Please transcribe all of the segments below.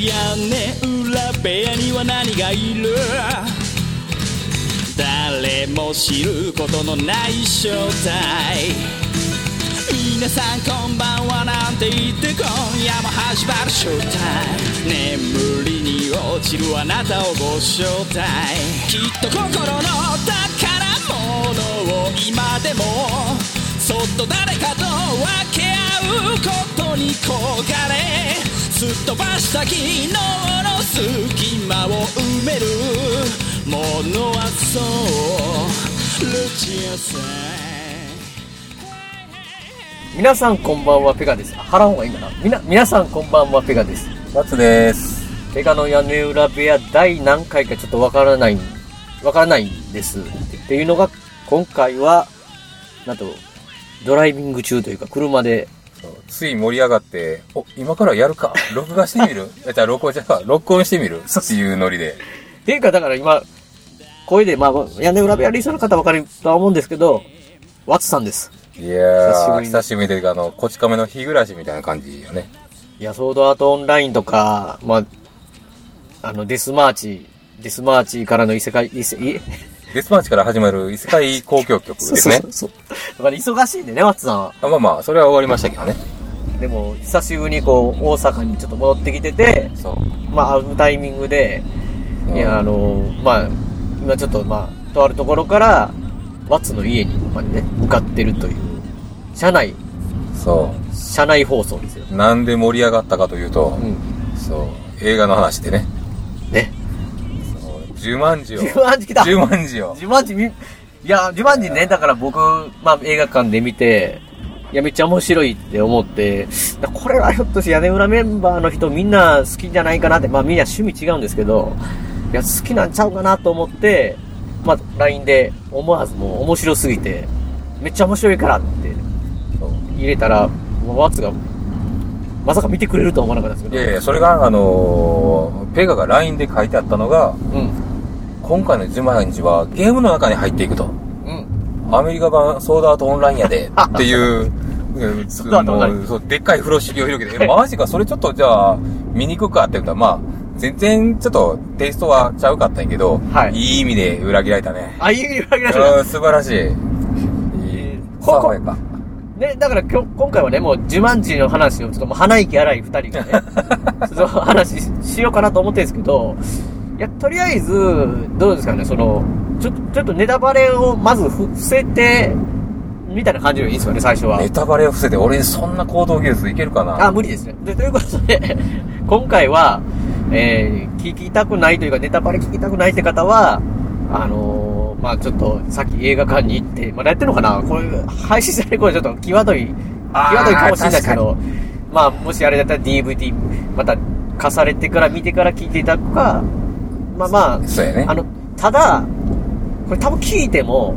屋根裏部屋には何がいる？誰も知ることのない正体皆さんこんばんはなんて言って今夜も始まるショータイム眠りに落ちるあなたをご招待きっと心の宝物を今でもそっと誰かと分け合うことに焦がれすっ飛ばした昨日の隙間を埋めるものはそうルチアさん皆さんこんばんは、ペガです。あ払う方がいいかな。みな、皆さんこんばんは、ペガです。バツです。ペガの屋根裏部屋第何回かちょっとわからない、わからないんです。っていうのが、今回は、なんと、ドライビング中というか、車で、つい盛り上がって、お、今からやるか？録画してみる？え じゃあ録音じゃあ、録音してみる？っていうノリで。っていうか、だから今、声で、まあ、屋根裏部屋リスナーの方わかるとは思うんですけど、ワッツさんです。いやー、久しぶりに久しぶりというか、あの、こち亀の日暮らしみたいな感じよね。いや、ソードアートオンラインとか、まあ、あの、デスマーチ、デスマーチからの異世界、異世、いデスマーチから始まる異世界狂想曲ですね。そうそうだから忙しいんでね、ワッツさんは。あまあまあ、それは終わりましたけどね。でも、久しぶりにこう、大阪にちょっと戻ってきてて、そう。まあ、会うタイミングで、うんいや、あの、まあ、今ちょっと、まあ、とあるところから、ワッツの家にまでね、向かってるという、車内、そ車内放送ですよ。う。なんで盛り上がったかというと、うん。そう、映画の話でね。ね。十万字を。十万字来た十万字を。自慢字み、いや、自慢字ね、だから僕、まあ映画館で見て、いや、めっちゃ面白いって思って、だこれはひょっとして屋根裏メンバーの人みんな好きじゃないかなって、まあみんな趣味違うんですけど、いや、好きなんちゃうかなと思って、まあ LINE で思わずもう面白すぎて、めっちゃ面白いからって入れたら、もうワッツが、まさか見てくれるとは思わなかったんですけど。いやいや、それが、あのーペガが LINE で書いてあったのが、うん。今回の10万日はゲームの中に入っていくと。うん。アメリカ版ソードアートオンラインやで、っていう、うんそうでっかい風呂敷を広げて、え、マジか、それちょっとじゃあ、見に行くかって言ったら、まあ、全然ちょっとテイストはちゃうかったんやけど、はいい意味で裏切られたね。あ、いいわけないうん素晴らしい。いいここ爽やか。ね、だから今日、今回はね、もう、ジュマンジの話を、ちょっともう鼻息荒い二人がね、話ししようかなと思ってるんですけど、いや、とりあえず、どうですかね、その、ちょ、ちょっとネタバレをまず伏せて、みたいな感じでいいですかね、最初は。ネタバレを伏せて、俺そんな行動技術いけるかな？あ、無理ですね。で、ということで、今回は、えー、聞きたくないというか、ネタバレ聞きたくないって方は、あのーまあちょっと、さっき映画館に行って、まだやってるのかな？これ、配信される頃ちょっと際どい、際どいかもしれないですけど、まあもしあれだったら DVD、また、貸されてから見てから聞いていただくか、まあまあ、そうやねあの、ただ、これ多分聞いても、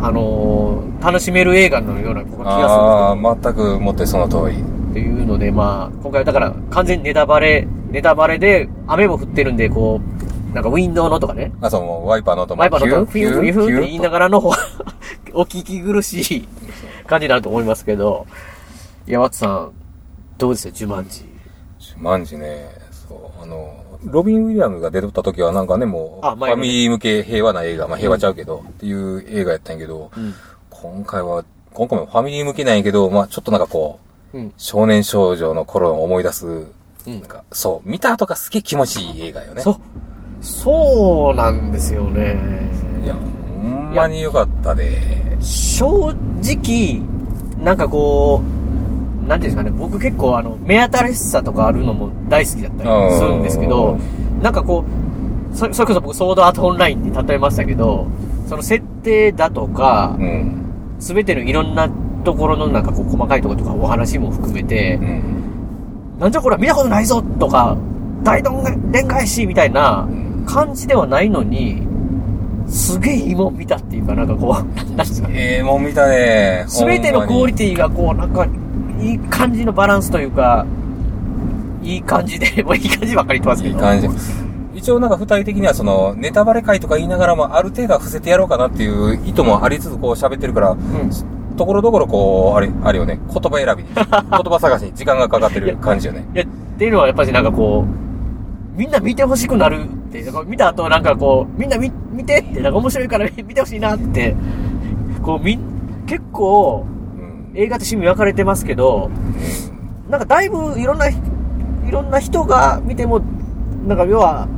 あのー楽しめる映画のような気がするんですけど、ああ、全くもってその通り。っていうので、まあ、今回だから完全にネタバレ、ネタバレで雨も降ってるんで、こう、なんかウィンドウのとかね、あ、そう、もうワイパーの音もワイパーのとか、フィューフィューフィューって言いなら。がらの方、お聞き苦しい感じになると思いますけど、山松さん、どうですよ、ジュマンジ。マンジね、そう、あの、ロビン・ウィリアムズが出とった時はなんかね、もう、ファミリー向け平和な映画、まあ平和ちゃうけど、っていう映画やったんやけど、うん。今回は、今回もファミリー向けなんやけど、まあちょっとなんかこう、うん。少年少女の頃を思い出す、うんなんか、そう、見た後がすげえ気持ちいい映画よね。そう、そうなんですよね。いや、ほんまに良かったで。正直、なんかこう、なんていうんですかね、僕結構あの、目新しさとかあるのも大好きだったりするんですけど、なんかこう、そそれこそ僕ソードアートオンラインに例えましたけど、その設定だとかう、ん。すべてのいろんなところのなんかこう細かいところとかお話も含めてう、ん。なんじゃこれ見たことないぞとか、大どんでん返しみたいな感じではないのに、すげえいいもん見たっていうか、なんかこう、なんですかね。ええもん見たね。すべてのクオリテティがこう、なんか、いい感じのバランスというか、いい感じで、もういい感じばっかり言ってますけど。いい感じ。一応なんか二人的にはその、ネタバレ会とか言いながらも、ある程度は伏せてやろうかなっていう意図もありつつこう喋ってるから、うん。ところどころこう、あれ、あれよね、言葉選びに、言葉探しに時間がかかってる感じよね。いや、っていうのはやっぱりなんかこう、みんな見てほしくなるって、見た後なんかこう、みんな見見てって、なんか面白いから見てほしいなって、こうみん、結構うん。映画って趣味分かれてますけど、なんかだいぶいろんな、いろんな人が見ても、なんか要は、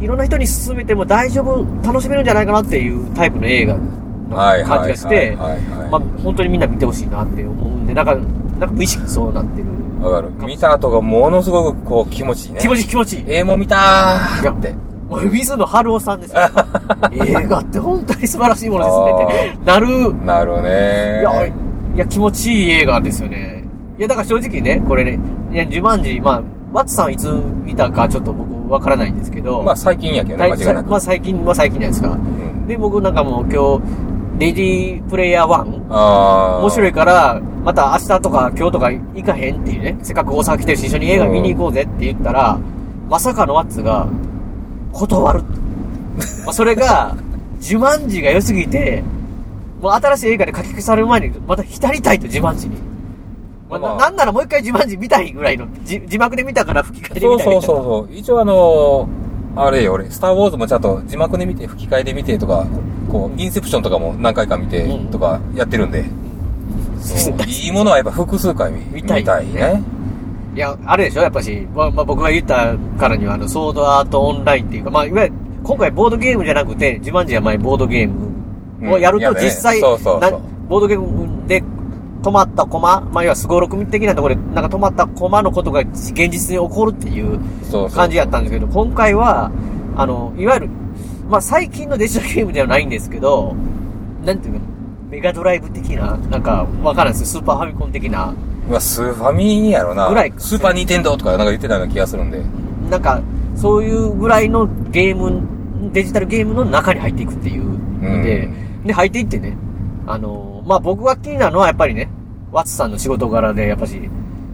いろんな人に勧めても大丈夫、楽しめるんじゃないかなっていうタイプの映画のはい感じがして、まあ本当にみんな見てほしいなって思うんで、なんか、なんか無意識にそうなってる。わかる。見た後がものすごくこう気持ちいいね。気持ちいい気持ちいい。ええもん見たーって。もう水野晴夫さんですよ。映画って本当に素晴らしいものですねってなる。なるねいや、いや、気持ちいい映画ですよね。いや、だから正直ね、これね、いや、ジュマンジ、まあ、ワッツさんいつ見たかちょっと僕わからないんですけど、まあ最近やけどね、間違いなく。まあ最近、まあ最近じゃないですか。うんで、僕なんかもう今日、レディープレイヤー1、あー面白いから、また明日とか今日とか行かへんっていうね、せっかく大阪来てるし一緒に映画見に行こうぜって言ったら、まさかのワッツが、断る。まあそれが、ジュマンジが良すぎて、もう新しい映画で書き消される前に、また浸りたいと、ジュマンジに。まあまあななんならもう一回ジュマンジ見たいぐらいの、じ字幕で見たから吹き替えでそうそう見たいみたいな。そうそう。一応あのー、あれよ、俺、スターウォーズもちゃんと字幕で見て、吹き替えで見てとか、こう、インセプションとかも何回か見てうんとかやってるんで、そうだいいものはやっぱ複数回見見たい見たいね。いや、あれでしょやっぱし、まあ、まあ、僕が言ったからには、あの、ソードアートオンラインっていうか、まあ、いわゆる、今回ボードゲームじゃなくて、ジュマンジは前ボードゲームをやると実際、ボードゲームで止まったコマ、まあ、要はスゴロク的なところで、なんか止まったコマのことが現実に起こるっていう感じやったんですけど、今回は、あの、いわゆる、まあ、最近のデジタルゲームではないんですけど、なんていうの、メガドライブ的な、なんか、わからんですスーパーファミコン的な、まあ、スーファミやろな。ぐらいスーパーニンテンドーとかなんか言ってたような気がするんで。なんか、そういうぐらいのゲーム、デジタルゲームの中に入っていくっていうので、で、入っていってね、あの、まあ、僕が気になるのはやっぱりね、ワッツさんの仕事柄で、やっぱし、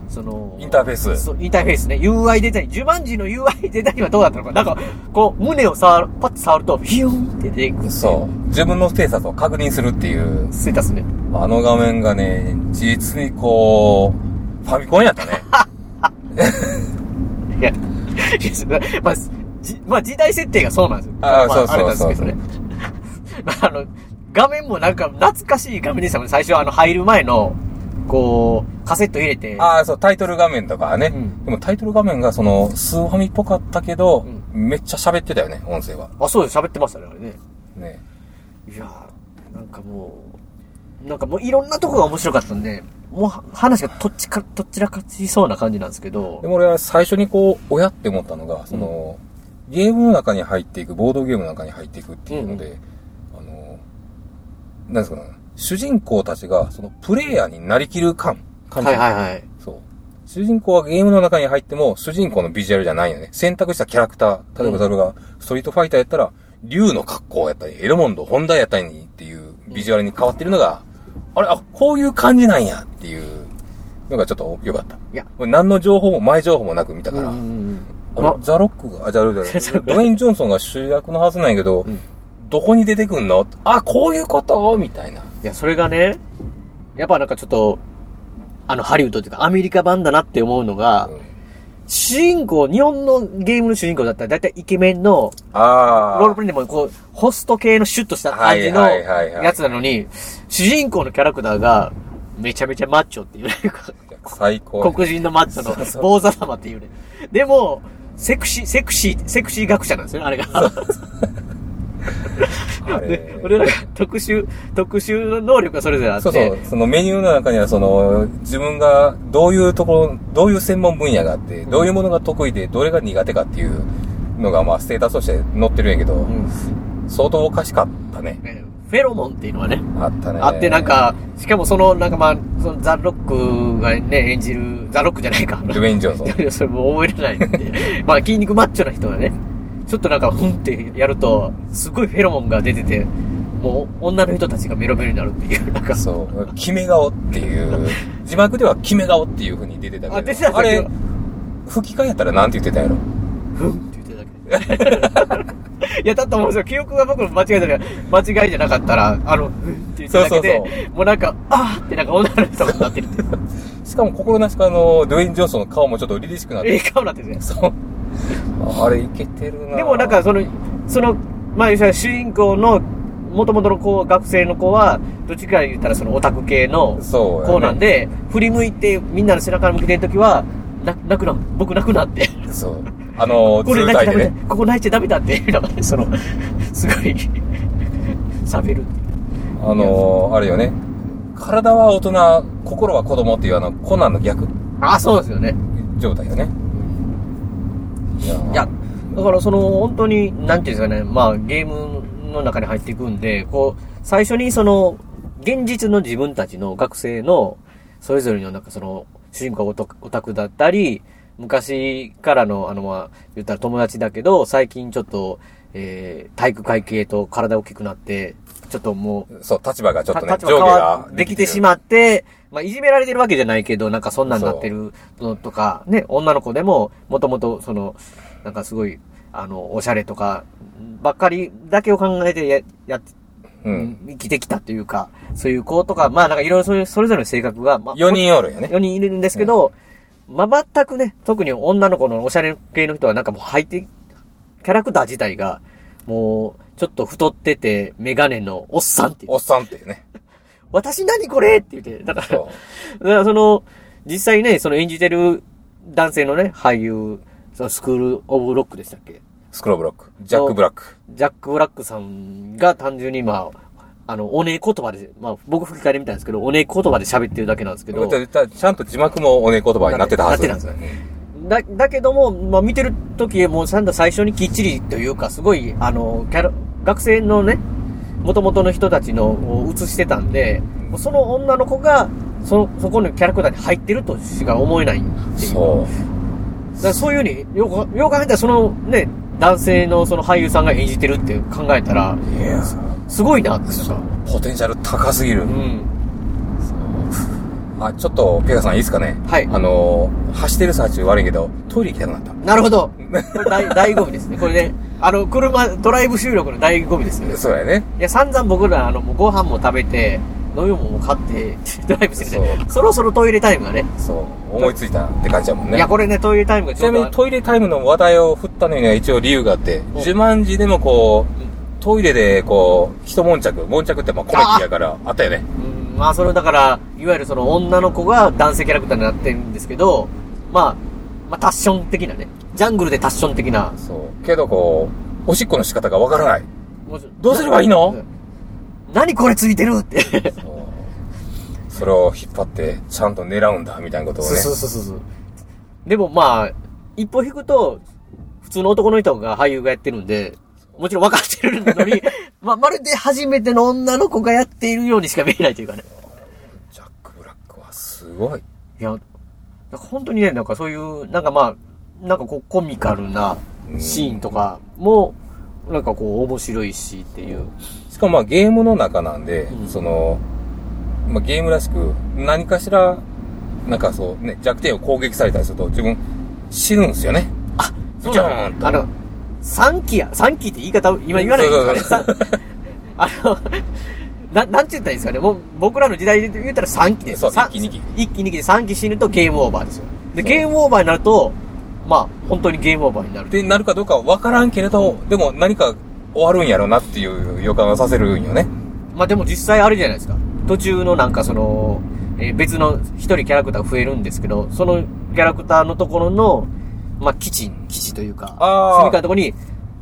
その、インターフェースそう、インターフェースね。UI デザイン。ジュマンジの UI デザインはどうだったのか。なんか、こう、胸を触る、パッと触ると、ヒューンって出ていく。そう。自分のステータスを確認するっていう、ステータスね。あの画面がね、実にこう、ファミコンやったね。いや、いやまあ、じまあ、時代設定がそうなんですよ。まあーそうそうあれなんですけどね。まあ、あの、画面もなんか懐かしい画面でしたもんね。最初あの入る前の、こう、カセット入れて。ああ、そう、タイトル画面とかね。うんでもタイトル画面がその、スーファミっぽかったけど、めっちゃ喋ってたよね、音声は。あ、そうです。喋ってましたね、あれね。ね。いやー、なんかもう、なんかもういろんなとこが面白かったんで、もうは話がとっちか、どちらかちそうな感じなんですけどで、も俺は最初にこう、親って思ったのが、その、ゲームの中に入っていく、ボードゲームの中に入っていくっていうので、あの、なんですかね、主人公たちが、その、プレイヤーになりきる感、感じ。はいはいはい。そう。主人公はゲームの中に入っても、主人公のビジュアルじゃないよね。選択したキャラクター、例えばそれが、ストリートファイターやったら、竜の格好やったり、エロモンド、ホンダやったりっていうビジュアルに変わってるのが、あれ、あ、こういう感じなんやっていうのがちょっと良かった。いや、何の情報も前情報もなく見たから、うんうんうんあのザ・ロックが、あ、じゃあ、じゃあドウェイン・ジョンソンが主役のはずなんやけど、んどこに出てくんの？あ、こういうこと？みたいな。いや、それがね、やっぱなんかちょっと、あの、ハリウッドっていうか、アメリカ版だなって思うのが、うん主人公、日本のゲームの主人公だったら、だいたいイケメンの、ああ。ロールプレイでもこう、ホスト系のシュッとした感じのやつなのに、主人公のキャラクターが、めちゃめちゃマッチョっていうね、最高。黒人のマッチョの坊主様っていうね。でも、セクシー、セクシー、セクシー学者なんですよね、あれが。で、俺らが特殊、特殊能力がそれぞれあって。そうそう。そのメニューの中には、その、自分がどういうところ、どういう専門分野があって、どういうものが得意で、どれが苦手かっていうのが、まあ、ステータスとして載ってるんやけど、うん相当おかしかったね。ねフェロモンっていうのはね、あったね。あってなん、か、しかもその、なんかまあ、そのザ・ロックがね、演じる、ザ・ロックじゃないか。ドゥエイン・ジョンソン。それもう覚えれないんで。まあ、筋肉マッチョな人がね、ちょっとなんか、ふんってやると、すごいフェロモンが出てて、もう、女の人たちがメロメロになるっていう、なんか、そう。決め顔っていう、字幕では決め顔っていう風に出てたけど、あ出てたんだあれ吹き替えやったらなんて言ってたんやろ？ふんって言ってただけ。いや、だと思うんですよ。記憶が僕の間違いだから、間違いじゃなかったら、あの、うんって言っただけで、そうもうなんか、あーってなんか女の人がなってるって。しかも心なしかあの、ドゥエイン・ジョンソンの顔もちょっと凛々しくなってええ顔なってるね。そう。あれ、いけてるなでもなんか、その、その、まあ、主人公の、元々の子、学生の子は、どっちか言ったらそのオタク系の子なんで、振り向いてみんなの背中向けてるときは、な、泣くな、僕泣くなって。そう。あの、これ通泣いちゃダメだね。。ここ泣いちゃダメだっていうのがね、その、すごい、喋る。あの、あれよね。体は大人、心は子供っていうあの、コナンの逆あ、そうですよね。状態よね。いや、だからその、本当に、なんていうんですかね、まあ、ゲームの中に入っていくんで、こう、最初にその、現実の自分たちの学生の、それぞれのなんかその、主人公オタオタクだったり、昔からの、あの、まあ、言ったら友達だけど、最近ちょっと、えー、体育会系と体大きくなって、ちょっともう、そう、立場がちょっとね、上下ができてしう。まって、まあ、いじめられてるわけじゃないけど、なんかそんなんなってるのとか、ね、女の子でも、もともと、その、なんかすごい、あの、おしゃれとか、ばっかりだけを考えてや、やって、うん。生きてきたというか、そういう子とか、まあなんかいろいろそういう、それぞれの性格が、まあ、4人おるよね。4人いるんですけど、まあ、全くね、特に女の子のおしゃれ系の人はなんかもう入って、キャラクター自体が、もう、ちょっと太ってて、メガネのおっさんっていうおっさんっていうね。私何これって言って、だから、そ だからその、実際ね、その演じてる男性のね、俳優、そのスクールオブロックでしたっけ？う。スクローブロック。ジャック・ブラック。ジャック・ブラックさんが単純にまあ、あの、おねえ言葉で、まあ僕吹き替えで見たんですけど、おねえ言葉で喋ってるだけなんですけど、ちゃんと字幕もおね言葉になってたはずなってたんだ、だけども、まあ見てる時もうちゃんと最初にきっちりというか、すごい、あの、キャラ、学生のね、元々の人たちのを映してたんで、その女の子が、そ、そこのキャラクターに入ってるとしか思えないっていう。そだからそういうふうに、よく、よく考えたらそのね、男性のその俳優さんが演じてるって考えたら、すごいなってさ。ポテンシャル高すぎるう。ん。あ、ちょっと、ペガさんいいですかね？はいあのー、走ってる最中悪いけど、トイレ行きたくなった。なるほど。これ大、醍醐味ですね。これね、あの、車、ドライブ収録の醍醐味ですね。そうやね。いや、散々僕ら、あの、もうご飯も食べて、飲み物も買って、ドライブしてて、そそろそろトイレタイムがね。そう。思いついたって感じやもんね。いや、これね、トイレタイムがちなみにトイレタイムの話題を振ったのには一応理由があって、自慢寺でもこう、トイレでこう、一悶着、悶着ってまあコメディやからあったよね。うん、まあ、それだから、いわゆるその女の子が男性キャラクターになってるんですけど、まあ、まあ、タッション的なね。ジャングルでタッション的な。そう。けどこう、おしっこの仕方がわからない。どうすればいいの？うん何これついてるって。そうそれを引っ張って、ちゃんと狙うんだ、みたいなことをそうね。そうそうそう。でもまあ、一歩引くと、普通の男の人が俳優がやってるんで、もちろん分かってるのに、まあ、まるで初めての女の子がやっているようにしか見えないというかね。ジャック・ブラックはすごい。いや、本当にね、なんかそういう、なんかまあ、なんかこうコミカルなシーンとかも、なんかこう面白いしっていう。しかもまあゲームの中なんで、うんその、まあゲームらしく、何かしら、なんかそうね、弱点を攻撃されたりすると自分死ぬんですよね。あ、そうなのあの、3期や、3期って言い方、今言わないんですかね。あの、な、なんて言ったらいいですかね。もう、僕らの時代で言ったら3期ですそうさ一期二期一期二期で3期死ぬとゲームオーバーですよ。で、ゲームオーバーになると、まあ、本当にゲームオーバーになる。で、なるかどうかは分からんけれど、でも何か終わるんやろうなっていう予感がさせるんよね。まあでも実際あるじゃないですか。途中のなんかその、えー別の一人キャラクターが増えるんですけど、そのキャラクターのところの、まあ基地、基地というか、あー住みかのところに、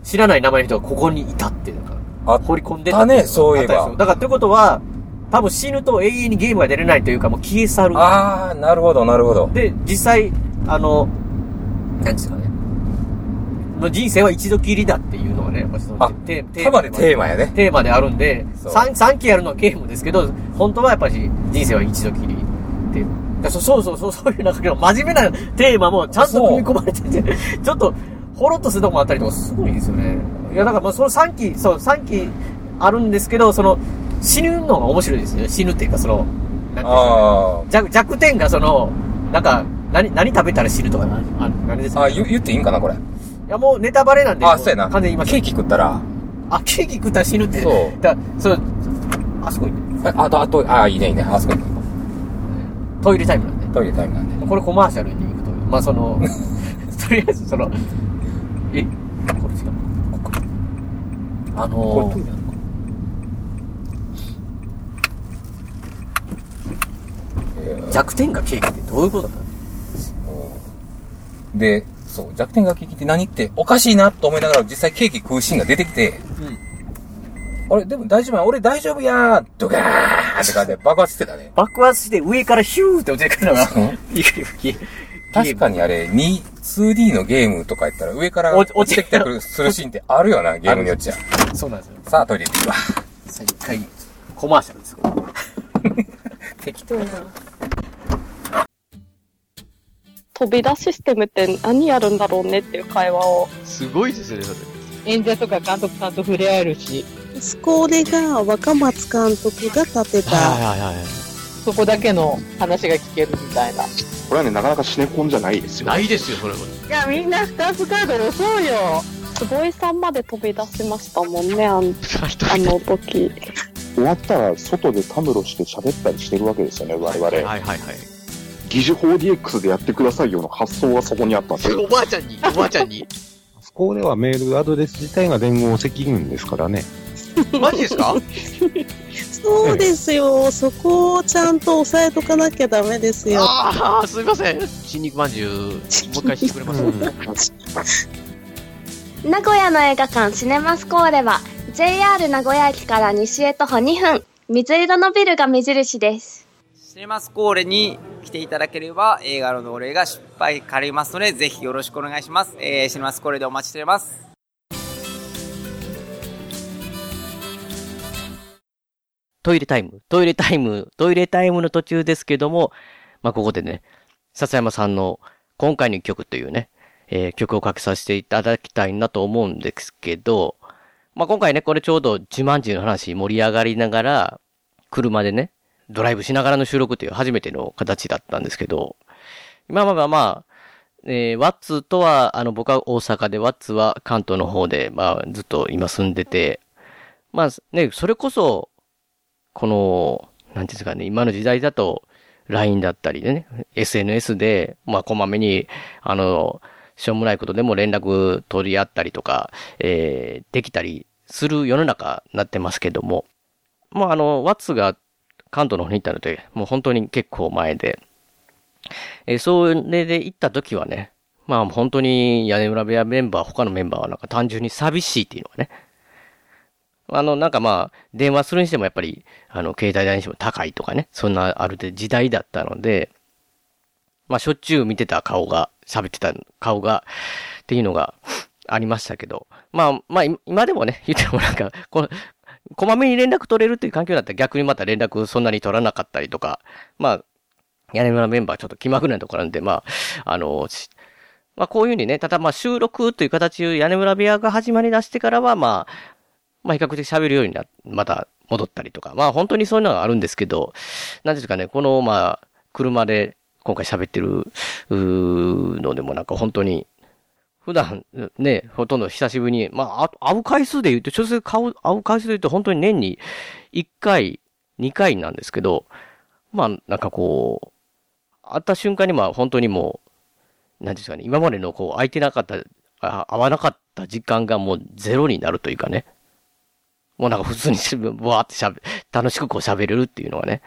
知らない名前の人がここにいたって、なんか、あっ掘り込んでたねそういえばだからということは、多分死ぬと永遠にゲームが出れないというか、もう消え去る。あー、なるほど、なるほど。で、実際、あの、なんですかね。まあ人生は一度きりだっていうのがね、まあそのあテテたまにテーマやね。テーマであるんで、そう3、三期やるのはゲームですけど、本当はやっぱり人生は一度きりってそうそうそう、そういうなんか真面目なテーマもちゃんと組み込まれてて、ちょっと、ほろっとするとこもあったりとか、すごいですよね。いや、だからまあその3期、そう、3期あるんですけど、その、死ぬのが面白いですよね。死ぬっていうか、その、なんていう弱弱点がその、なんか、何、何食べたら死ぬとかな、あ何ですー。か？あ、言言っていいんかな、これ？いや、もうネタバレなんで。あ、そうやな。完全に言いましケーキ食ったら、あ、ケーキ食ったら死ぬって。そうだそう、あそこに、えあと、あと、あ、いいね、いいね。あそこに。トイレタイムなんで。トイレタイムなんで。これコマーシャルに行くと。まあ、その、とりあえずその、えこれ違う。ここか。あのー弱点がケーキってどういうことなの？で、そう、弱点がケーキって何っておかしいなと思いながら実際ケーキ食うシーンが出てきて、あれ、でも大丈夫やん俺大丈夫やードガーって感じで爆発してたね。爆発して上からヒューって落ちてくるのが、う確かにあれ、2、2D のゲームとかやったら上から落ち落ちてきてくる、するシーンってあるよな、ゲームによっちゃ。そうなんですよ。さあ、トイレ行ってくるわ。さあ一回、コマーシャルですよ。適当やな。飛び出システムって何やるんだろうねっていう会話を。すごいですね、それ。演者とか監督さんと触れ合えるし、スコーレが若松監督が立てた、はいはい。そこだけの話が聞けるみたいな。これはね、なかなかシネコンじゃないですよ。ないですよ、それは。いや、みんなスタートカード押そうよ。坪井さんまで飛び出しましたもんね、あん あの時。終わったら外でたむろして喋ったりしてるわけですよね、我々。はいはいはい。疑似 4DX でやってくださいよの発想はそこにあったんですよ。おばあちゃんに、おばあちゃんに。そこではメールアドレス自体が連合赤軍ですからね。マジですか？そうですよ、そこをちゃんと押さえとかなきゃダメですよ。ああ、すみません。新肉まんじゅう、もう一回してくれます？名古屋の映画館シネマスコーレは JR 名古屋駅から西へ徒歩2分水色のビルが目印ですシネマスコーレに来ていただければ映画の同例が失敗かりますので、ぜひよろしくお願いします。えー、シネマスコーレでお待ちしております。トイレタイム、トイレタイム、トイレタイムの途中ですけども、まあ、ここでね、笹山さんの今回の曲というね、えー曲をかけさせていただきたいなと思うんですけど、まあ、今回ね、これちょうどジュマンジの話盛り上がりながら、車でね、ドライブしながらの収録という初めての形だったんですけど、今まあまあまあ、えーワッツとは、あの、僕は大阪で、ワッツは関東の方で、まあ、ずっと今住んでて、まあね、それこそ、この、なんていうんですかね、今の時代だと、LINE だったりでね、SNS で、まあ、こまめに、あの、しょうもないことでも連絡取り合ったりとか、えーできたりする世の中になってますけども、もうあの、ワッツが関東の方に行ったので、もう本当に結構前で、えーそれで行った時はね、まあ本当に屋根裏部屋メンバー、他のメンバーはなんか単純に寂しいっていうのがね、あの、なんかまあ、電話するにしてもやっぱり、あの、携帯代にしても高いとかね、そんなあるで時代だったので、まあ、しょっちゅう見てた顔が、喋ってた顔が、っていうのがありましたけど、まあ、まあ、今でもね、言ってもなんか、この、こまめに連絡取れるっていう環境だったら逆にまた連絡そんなに取らなかったりとか、まあ、屋根裏メンバーちょっと気まぐれなところなんで、まあ、あの、まあこういうふうにね、ただまあ収録という形屋根裏部屋が始まり出してからは、まあ、まあ比較的喋るようにな、また戻ったりとか、まあ本当にそういうのがあるんですけど、なんていうかね、このまあ、車で今回喋ってる、のでもなんか本当に、普段ね、ほとんど久しぶりに、まあ、会う回数で言うと、直接会う会う回数で言うと本当に年に1回、2回なんですけど、まあなんかこう、会った瞬間にまあ本当にもう、なんですかね、今までのこう、空いてなかった、会わなかった時間がもうゼロになるというかね。もうなんか普通にし、わーってしゃべ、楽しくこう喋れるっていうのはね。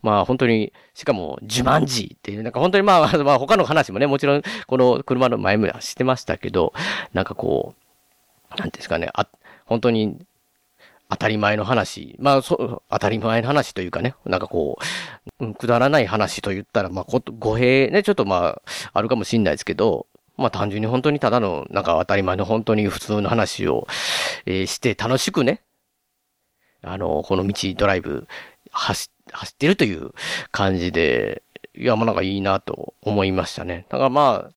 まあ本当に、しかも、自慢時っていう、なんか本当にまあ、まあ他の話もね、もちろん、この車の前もしてましたけど、なんかこう、なんですかね、あ、本当に、当たり前の話。まあ、そう、当たり前の話というかね、なんかこう、くだらない話と言ったら、まあ、こ語弊ね、ちょっとまあ、あるかもしんないですけど、まあ単純に本当にただの、なんか当たり前の本当に普通の話を、えーして楽しくね、あの、この道ドライブ走、走ってるという感じで、いや、まあなんかいいなと思いましたね。だからまあ、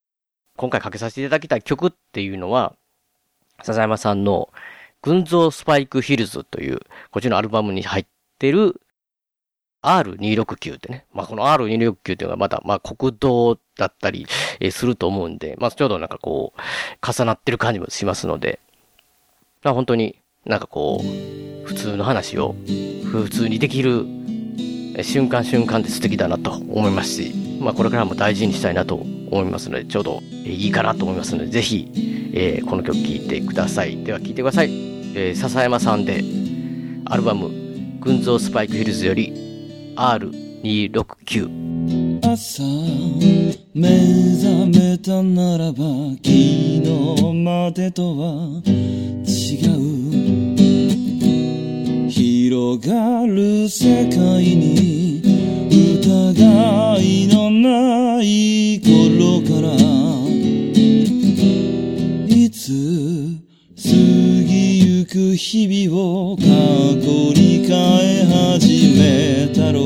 今回かけさせていただきたい曲っていうのは、笹山さんの、群像スパイクヒルズという、こっちのアルバムに入ってる R269 ってね。まあ、この R269 っていうのがまだ、まあ、国道だったり、すると思うんで、まあ、ちょうどなんかこう、重なってる感じもしますので、まあ、本当になんかこう、普通の話を普通にできる瞬間瞬間って素敵だなと思いますし、まあ、これからも大事にしたいなと思いますので、ちょうどいいかなと思いますので、ぜひ、えーこの曲聴いてください。では聴いてください。えー笹山さんで、アルバム、群像スパイクヒルズより R269。朝目覚めたならば昨日までとは違う広がる世界に疑いのない頃からいつ過ぎゆく日々を過去に変え始めたろう。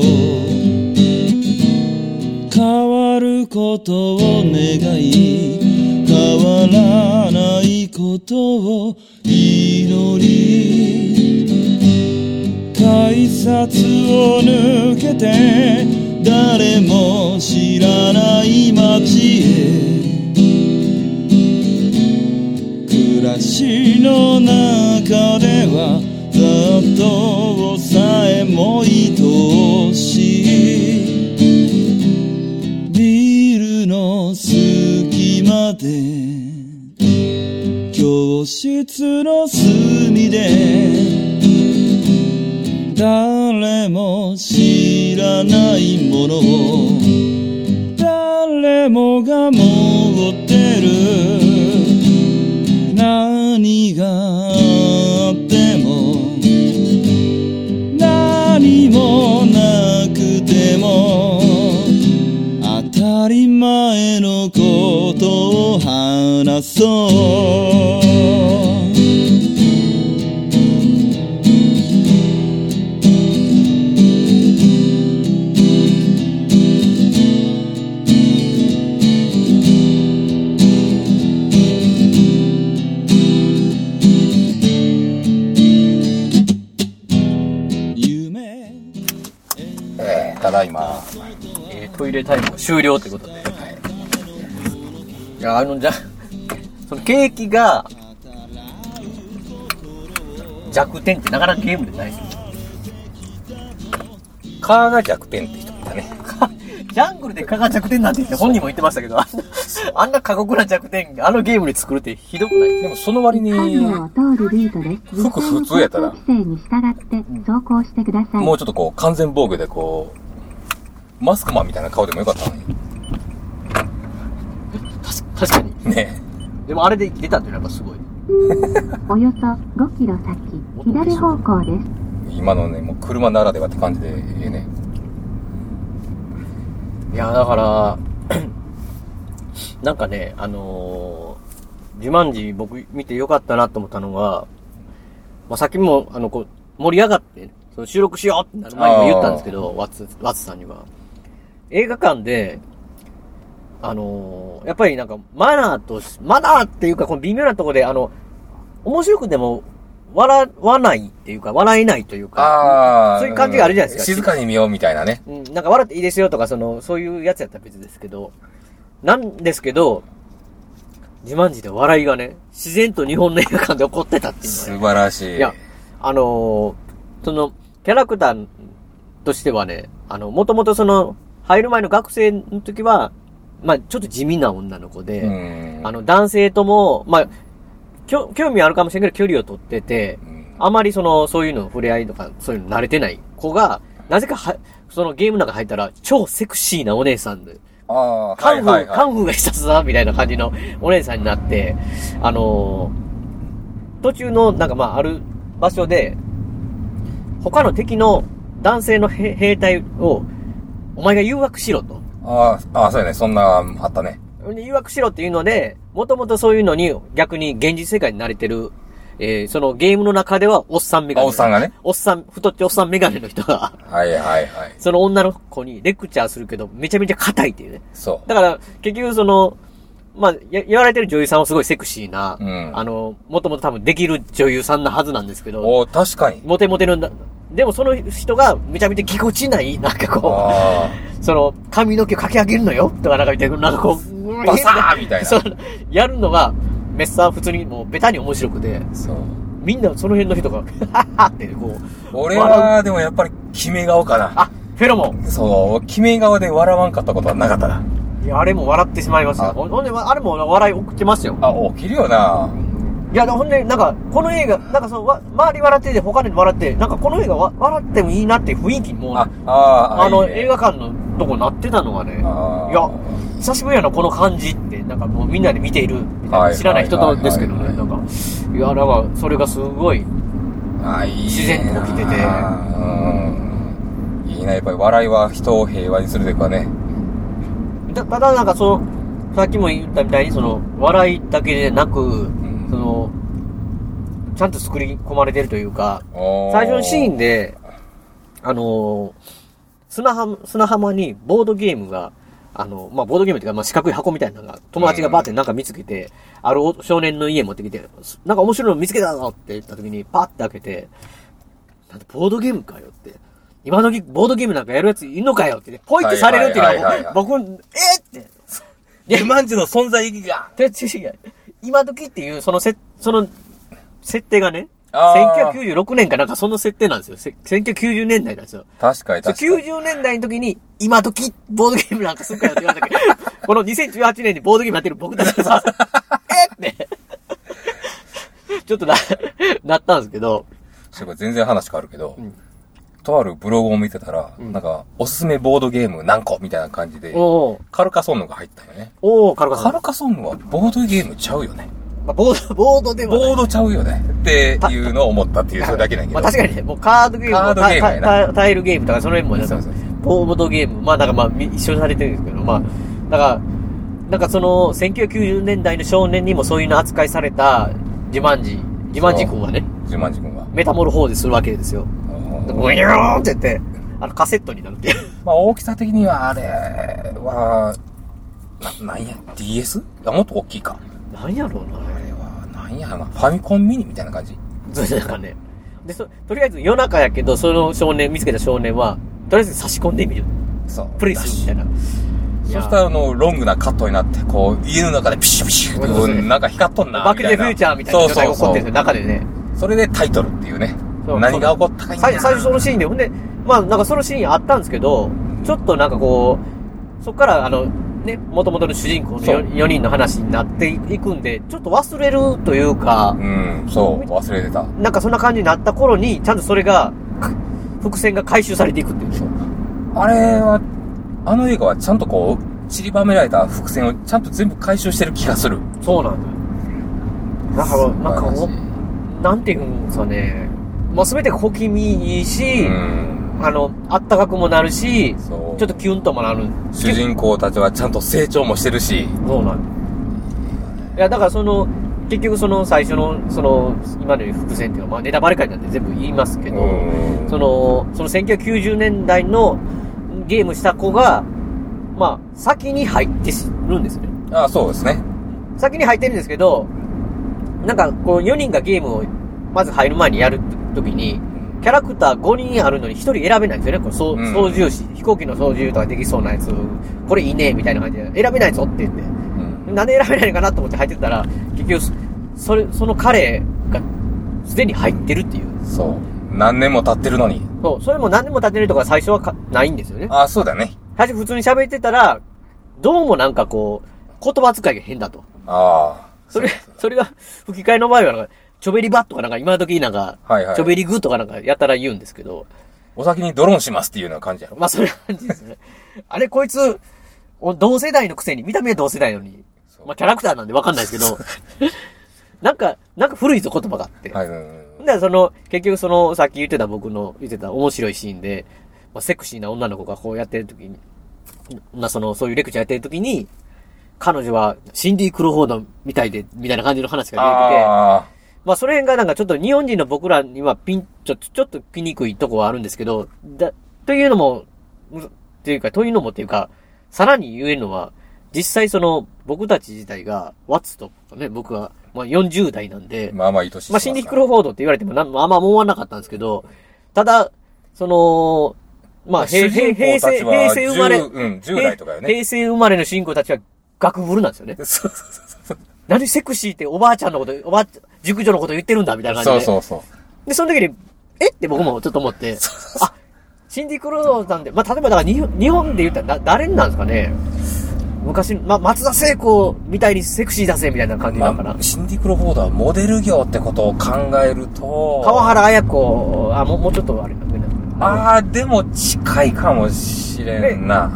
変わることを願い変わらないことを祈り。改札を抜けて誰も知らない街へ。暮らしの中では雑踏さえも愛しい。ビルの隙間で教室の隅で誰も知らないものを。誰もが持ってる。何があっても。何もなくても。当たり前のことを話そう。だいま、えートイレタイムが終了ということで。いや、あの、じゃ、そのケーキが、弱点ってなかなかゲームでないですよ。カーが弱点って人いたね。ジャングルで蚊が弱点なんて言って本人も言ってましたけど、あんな、過酷な弱点、あのゲームで作るってひどくない？でもその割に。服普通やったら規制に従って走行してください。もうちょっとこう、完全防御でこう、マスクマンみたいな顔でもよかったのに。確かに。ねでもあれで出たっていうのはやっぱすごい。およそ5キロ先、左方向です。今のね、もう車ならではって感じで、ええね。いや、だから、なんかね、あのー、自慢寺僕見てよかったなと思ったのが、まあ、さっきも、あの、こう、盛り上がって、その収録しようってなる前にも言ったんですけど、ワッツ、ワッツさんには。映画館で、あのーやっぱりなんか、マナーとし、マナーっていうか、この微妙なところで、あの、面白くても、笑わないっていうか、笑えないというか。そういう感じがあるじゃないですか。静かに見ようみたいなね。うん、なんか笑っていいですよとか、その、そういうやつやったら別ですけど、なんですけど、自慢寺で笑いがね、自然と日本の映画館で起こってたっていうね素晴らしい。いや、あのーその、キャラクターとしてはね、あの、もともとその、入る前の学生の時は、まあちょっと地味な女の子で、うん。あの、男性とも、まあ興味あるかもしれんけど距離を取ってて、あまりその、そういうの触れ合いとか、そういうの慣れてない子が、なぜかは、そのゲームの中入ったら、超セクシーなお姉さんで、ああ、カンフー、はいはいはい。カンフーが必殺だみたいな感じのお姉さんになって、あのー途中の、なんかまあ、ある場所で、他の敵の男性の兵兵隊を、お前が誘惑しろと。ああ、ああ、そうやね。そんな、あったね。で誘惑しろっていうので、もともとそういうのに逆に現実世界に慣れてる、えーそのゲームの中ではおっさんメガネ。あおっさんがね。おっさん、太っておっさんメガネの人が、はいはいはい。その女の子にレクチャーするけど、めちゃめちゃ硬いっていうね。そう。だから、結局その、まあ、や言われてる女優さんはすごいセクシーな、うんあの、もともと多分できる女優さんなはずなんですけど、お確かに。モテモテのな、でもその人がめちゃめちゃぎこちない、なんかこあう、その、髪の毛かき上げるのよとかなんか言って、なんかこう、バサーみたいな そう、やるのが、めっさ普通にもうベタに面白くて、そう。みんなその辺の人が、はっはってこう、俺は、でもやっぱり、決め顔かな。あ、フェロモン。そう、決め顔で笑わんかったことはなかったな。いや、あれも笑ってしまいますよ。ほんほんで、あれも笑い起きてますよ。あ、起きるよな。いや、ほんで、なんか、この映画、なんかその、わ周り笑ってて、他で笑って、なんかこの映画わ笑ってもいいなっていう雰囲気にもう、ああの、いいね映画館のとこなってたのがね、いや、久しぶりやな、この感じって、なんかもうみんなで見ている、みたいなはい知らない人とはいですけどね、なんか、いや、なんか、それがすごい、自然と起きてて、うん。いいな、やっぱり笑いは人を平和にするというかね。だただなんかその、さっきも言ったみたいに、その、笑いだけでなく、その、ちゃんと作り込まれてるというか、最初のシーンで、あのー砂浜、砂浜にボードゲームが、あの、まあ、ボードゲームっていうか、まあ、四角い箱みたいなのが、友達がバーってなんか見つけて、ある少年の家持ってきて、なんか面白いの見つけたぞって言った時に、パッて開けて、なんでボードゲームかよって。今時ボードゲームなんかやるやついんのかよってね、ポイってされるっていうのは、僕、えーって。デマンジの存在意義が。で違う今時っていう、そのせ、その、設定がね、あー1996年かなんかその設定なんですよ。せ1990年代なんですよ。確かに確かに。90年代の時に、今時、ボードゲームなんかするかよって言われたけど、この2018年にボードゲームやってる僕たちがさ、えって、ちょっとな、なったんですけど、そういえば全然話変わるけど、とあるブログを見てたら、なんか、おすすめボードゲーム何個みたいな感じで、カルカソンヌが入ったよね。おー、カルカソンヌカルカソンヌはボードゲームちゃうよね。まあ、ボード、ボードでもボードちゃうよね。っていうのを思ったっていう、それだけなんやけど。まあ確かにね、もうカードゲームカードゲームやなタイルゲームとかその辺もね、ボードゲーム、まあなんかまあみ一緒にされてるんですけど、まあ、だから、なんかその、1990年代の少年にもそういうの扱いされた、ジマンジ、ジマンジ君はね、ジマンジ君は。メタモルフォーゼするわけですよ。ブニョーンって言って、あのカセットになるっていう。まあ大きさ的にはあれは、な、なんや、DS? あ、もっと大きいか。なんやろうな。あれは、なんやろな。ファミコンミニみたいな感じ。そうなんかね。で、そ、とりあえず夜中やけど、その少年、見つけた少年は、とりあえず差し込んでみる。そう。プレイするみたいな。そしたらあの、ロングなカットになって、こう、家の中でピシュピシュってなんか光っとんな。バックデーフューチャーみたいな状態が起こってるんですよ、中でね。それでタイトルっていうね。何が起こったか最最初そのシーンで、ほんで、まあなんかそのシーンあったんですけど、ちょっとなんかこう、そっからあの、ね、元々の主人公のそう 4, 人の話になっていくんで、ちょっと忘れるというか、うん、そう、忘れてた。なんかそんな感じになった頃に、ちゃんとそれが、か伏線が回収されていくっていうね。あれは、あの映画はちゃんとこう、散りばめられた伏線をちゃんと全部回収してる気がする。そうなんだよ。だから、なんかお、なんていうんですかね、まあ全て小気味いいし、あの、あったかくもなるし、ちょっとキュンともなる。主人公たちはちゃんと成長もしてるし。そうなんいや、だからその、結局その最初の、その、今の伏線っていうのは、まあネタバレ会なんて全部言いますけど、その、その1990年代のゲームした子が、まあ、先に入ってるんですよね。ああ、そうですね。先に入ってるんですけど、なんかこう4人がゲームをまず入る前にやるときに、キャラクター5人あるのに1人選べないんですよね。これ操うん操縦士、飛行機の操縦とかできそうなやつ、これいいね、みたいな感じで、選べないぞって言って、なんで選べないのかなと思って入ってたら、結局、それ、その彼がすでに入ってるっていう。そう。何年も経ってるのに。そう、それも何年も経ってるとか最初はかないんですよね。ああ、そうだね。最初普通に喋ってたら、どうもなんかこう、言葉遣いが変だと。ああ。それ、それが、吹き替えの場合はちょべりばとかなんか今時なんか、はいはいちょべりぐとかなんかやったら言うんですけど、お先にドローンしますっていうような感じやろ。まあそれ感じですね。あれこいつ、お同世代のくせに、見た目は同世代なのに、まあキャラクターなんでわかんないですけど、なんか、なんか古いぞ言葉があって。はい、うん。で、その、結局その、さっき言ってた僕の言ってた面白いシーンで、まあ、セクシーな女の子がこうやってる時に、まあその、そういうレクチャーやってる時に、彼女はシンディ・クロフォードみたいで、みたいな感じの話が出てきて、あまあその辺がなんかちょっと日本人の僕らにはピン、ちょ、ちょっとピにくいとこはあるんですけど、だ、というのも、むっていうか、というのもっていうか、さらに言えるのは、実際その、僕たち自体が、ワッツとかね、僕は、まあ40代なんで、まあまあいい年まあシンディ・クロフォードって言われてもなん、まああんま思わなかったんですけど、ただ、その、まあ、平平平成、平成生まれ、10うん10代とかよね平成生まれの主人公たちは学ブルなんですよね。そうそうそう。何セクシーっておばあちゃんのこと、おばあ、熟女のこと言ってるんだみたいな感じで。そうそうそう。で、その時に、え？って僕もちょっと思って、あ、シンディ・クロードさんで、まあ、例えばだから日本日本で言ったらな誰なんですかね？昔、ま、松田聖子みたいにセクシーだぜみたいな感じなのかな、まあ、シンディ・クロフォードはモデル業ってことを考えると、川原綾子、あ、もう、もうちょっとあれだね。ああ、でも近いかもしれんな。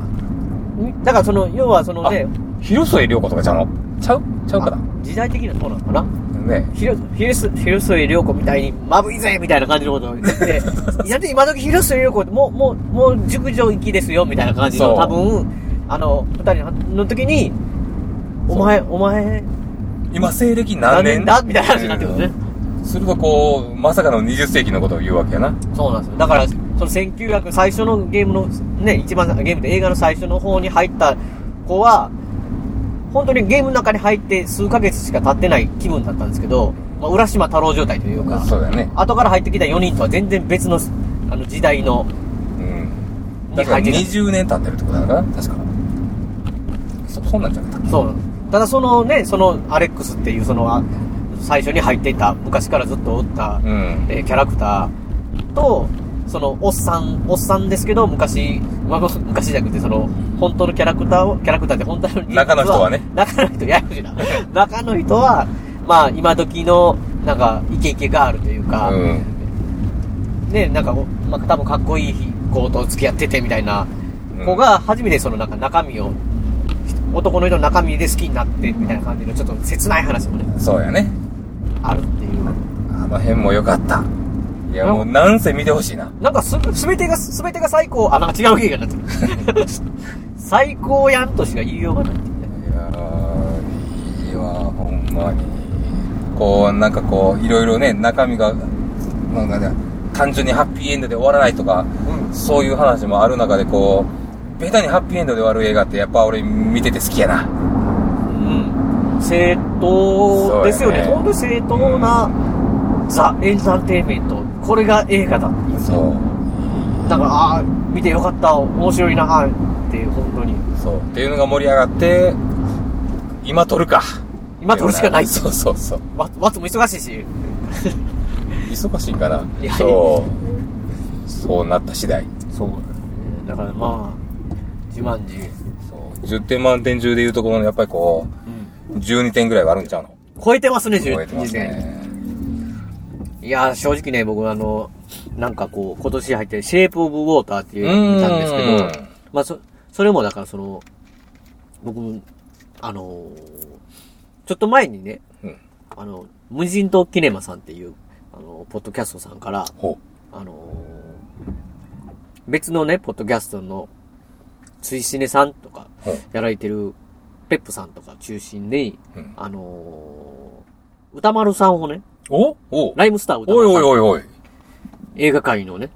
だからその、要はそのね、広末涼子とかちゃうの？ちゃう？ちゃうかな？時代的にはそうなのかな？ね広広広末涼子みたいに、まぶいぜみたいな感じのことを言って、い やで今時広末涼子ってもう、もう、もう熟女行きですよみたいな感じの、多分、あの、二人の時に、お前、お前、今西暦何年？だ？みたいな話になってくるね。するとこう、まさかの20世紀のことを言うわけやな。そうなんですよ。だから、その1900、最初のゲームの、ね、一番、ゲームで映画の最初の方に入った子は、本当にゲームの中に入って数ヶ月しか経ってない気分だったんですけど、まあ、浦島太郎状態というか、そうだよね。後から入ってきた4人とは全然別の、あの、時代の、うん。だから20年経ってるってことだから確か。そ、そんなんじゃなかったそう。ただそのね、そのアレックスっていうその、あ最初に入っていた、昔からずっとおった、うん。えーキャラクターと、その、おっさん、おっさんですけど、昔、まあ、昔じゃなくて、その、本当のキャラクターを、キャラクターって本当の中の人はね。中の人、ややこしいな。中の人は、まあ、今時の、なんか、イケイケガールというか、ね、なんか、おまあ、多分かっこいい子と付き合っててみたいな子が、初めてその、なんか中身を、男の人の中身で好きになって、みたいな感じの、ちょっと切ない話もね、そうやね。あるっていう。あの辺も良かった。いや、もうなんせ見てほしいな。なんかす、すべてが、すべてが最高、あ、なんか違う映画になってる。最高やんとしか言いようがない。いいわ、ほんまに。こう、なんかこう、いろいろね、中身が、なんかね、単純にハッピーエンドで終わらないとか、そういう話もある中で、こう、ベタにハッピーエンドで終わる映画って、やっぱ俺見てて好きやな。うん。正当ですよね。ねほんと正当な、ザ・エンターテインメント。これが映画だっていう。そう。だから、ああ、見てよかった、面白いな、っていう、本当に。そう。っていうのが盛り上がって、今撮るか。今撮るしかないそうそうそう。ワワッツも忙しいし。忙しいかな。いやそう。そうなった次第。そう。だからまあ、自慢自。10点満点中でいうところの、やっぱりこう、12点ぐらいはあるんちゃうの？超えてますね、10超えてますね。いやー、正直ね、僕あの、なんかこう、今年入って、シェイプオブウォーターっていうのを見たんですけうん。ど、まあ、そ、それもだからその、僕、あのーちょっと前にね、うん。あの、無人島キネマさんっていう、あの、ポッドキャストさんから、あのー別のね、ポッドキャストの、ついしねさんとか、やられてる、ペップさんとか中心に、あのー歌丸さんをね、お？おライムスター歌おい丸さん。おいおいおい。映画界のね、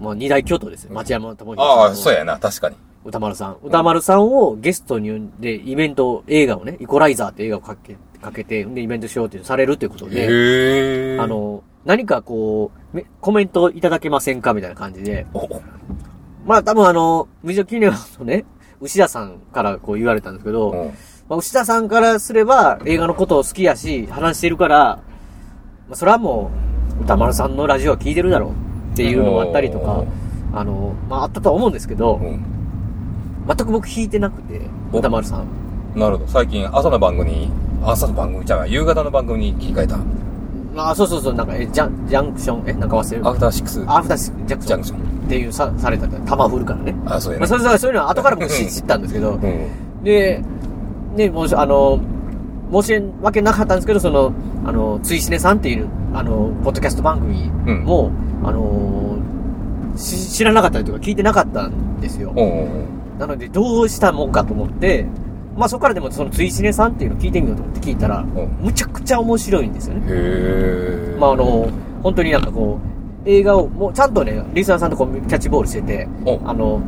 まあ二大巨頭ですね。町山智博ああ、そうやな、確かに。歌丸さん。歌丸さんをゲストに呼んで、イベント、映画をね、イコライザーって映画をかけ、かけて、で、イベントしようってされるということで、あの、何かこう、めコメントいただけませんかみたいな感じで、まあ多分あの、無常記念のね、牛田さんからこう言われたんですけど、まあ、牛田さんからすれば映画のことを好きやし、話してるから、まあ、それはもう、宇多丸さんのラジオは聞いてるだろうっていうのもあったりとか、あの、まああったとは思うんですけど、全く僕聞いてなくて、宇多丸さん。なるほど。最近、朝の番組に、朝の番組ちゃうわ夕方の番組に切り替えた。あ、そうそうそう、なんか、え、ジャン、ジャンクション、え、なんか忘れる？アフターシックス。アフターシックス、ジャンクション。ジャンクションっていうさ、された、玉振るからね。あ、そうやね。まあ、それそうそういうのは後から僕知知ったんですけど、うん。で、ね、もし、あの、申し訳なかったんですけど、その、あの、ついしねさんっていう、あの、ポッドキャスト番組も、あの、し知らなかったりとか聞いてなかったんですよ。なので、どうしたもんかと思って、まあそこからでもそのついしねさんっていうのを聞いてみようと思って聞いたら、むちゃくちゃ面白いんですよね。へまああの、本当になんかこう、映画を、もうちゃんとね、リスナーさんとこうキャッチボールしてて、あの、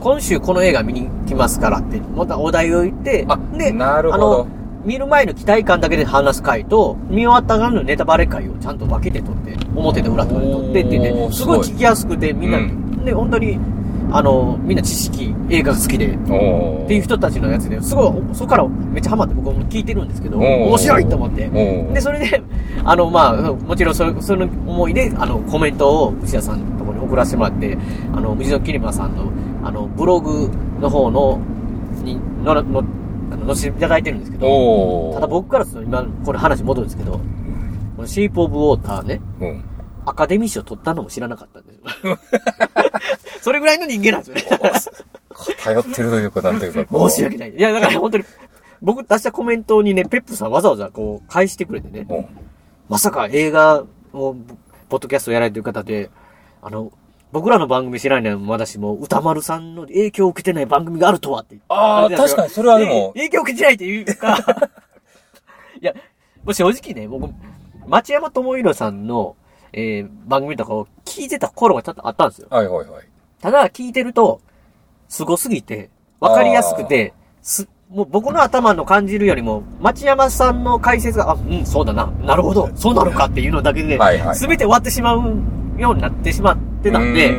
今週この映画見に来ますからって、またお題を言って、で、なるほあのど。見る前の期待感だけで話す回と、見終わった側のネタバレ回をちゃんと分けて撮って、表と裏とかで撮ってってね、すごい。聞きやすくて、みんな、うで、本当に、あの、みんな知識、映画が好きで、おっていう人たちのやつで、すごい、そこからめっちゃハマって僕も聞いてるんですけど、面白いと思って。おで、それで、あの、まあ、もちろんそその思いで、あの、コメントを牛田さんのところに送らせてもらって、あの、藤野キリマさんの、あの、ブログの方の、に、の、の、あの、載せていただいてるんですけど、ただ僕からすると今、これ話戻るんですけど、このシェイプオブウォーターね、うん。アカデミー賞取ったのも知らなかったんですよ。それぐらいの人間なんですよね。頼ってるというか、なんていうか。申し訳ない。いや、だから本当に、僕出したコメントにね、ペップさんわざわざこう、返してくれてね。まさか映画を、ポッドキャストやられてる方で、あの、僕らの番組知らないのも私も、歌丸さんの影響を受けてない番組があるとはって。ああ、確かに、それはでも、影響を受けてないっていうか、いや、もう正直ね、僕、町山智博さんの、えー、番組とかを聞いてた頃がちょっとあったんですよ。はいはいはい。ただ、聞いてると、すごすぎて、わかりやすくて、す、もう僕の頭の感じるよりも、町山さんの解説が、あ、うん、そうだな、なるほど、そうなのかっていうのだけではいはい、すべて終わってしまうようになってしまってたんで、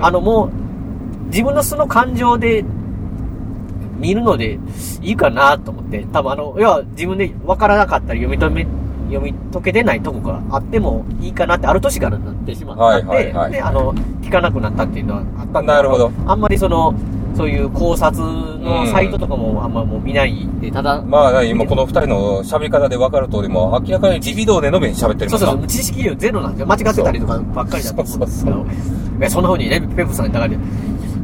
あのもう、自分の素の感情で、見るのでいいかなと思って、多分あの、要は自分で分からなかったり読み止め、読み解けてないとこがあってもいいかなって、ある年からなってしまったんで、はいはいはいで、あの、聞かなくなったっていうのはあったんで、なるほど。あんまりその、そういう考察のサイトとかもあんまもう見ないで、ただ、まあ、今この二人の喋り方で分かる通りも、明らかにリビドーでのみに喋ってる。そうそうそう、知識量ゼロなんですよ。間違ってたりとかばっかりだと思うんですけど、いやそんな風にね、ペプさんにだから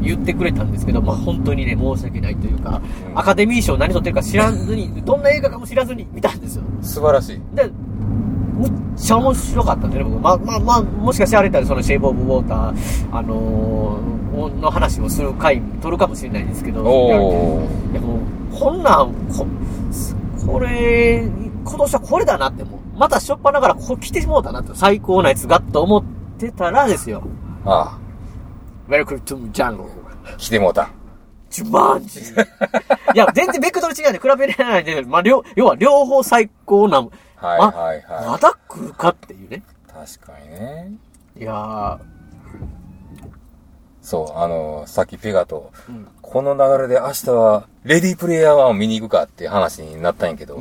言ってくれたんですけど、まあ本当にね、申し訳ないというか、アカデミー賞何取ってるか知らずに、どんな映画かも知らずに見たんですよ。素晴らしい。で、ちゃ面白かったんでね、僕。まあまあまあ、もしかしてあれたらそのシェイブ・オブ・ウォーター、あのー、の話をする回取るかもしれないですけど、おいやもう、こんなん、こ、これ、今年はこれだなってもう、またしょっぱながらここ来てもうたなって、最高なやつがと思ってたらですよ。ああ。Welcome to jungle. 来てもうた。ジュマンジ。いや、全然ベクトル違うんで比べられないんで、まあ、両、要は両方最高な、はいはいはい。まだ来るかっていうね。確かにね。いやー、そう、あの、さっきペガと、この流れで明日は、レディープレイヤー1を見に行くかっていう話になったんやけど、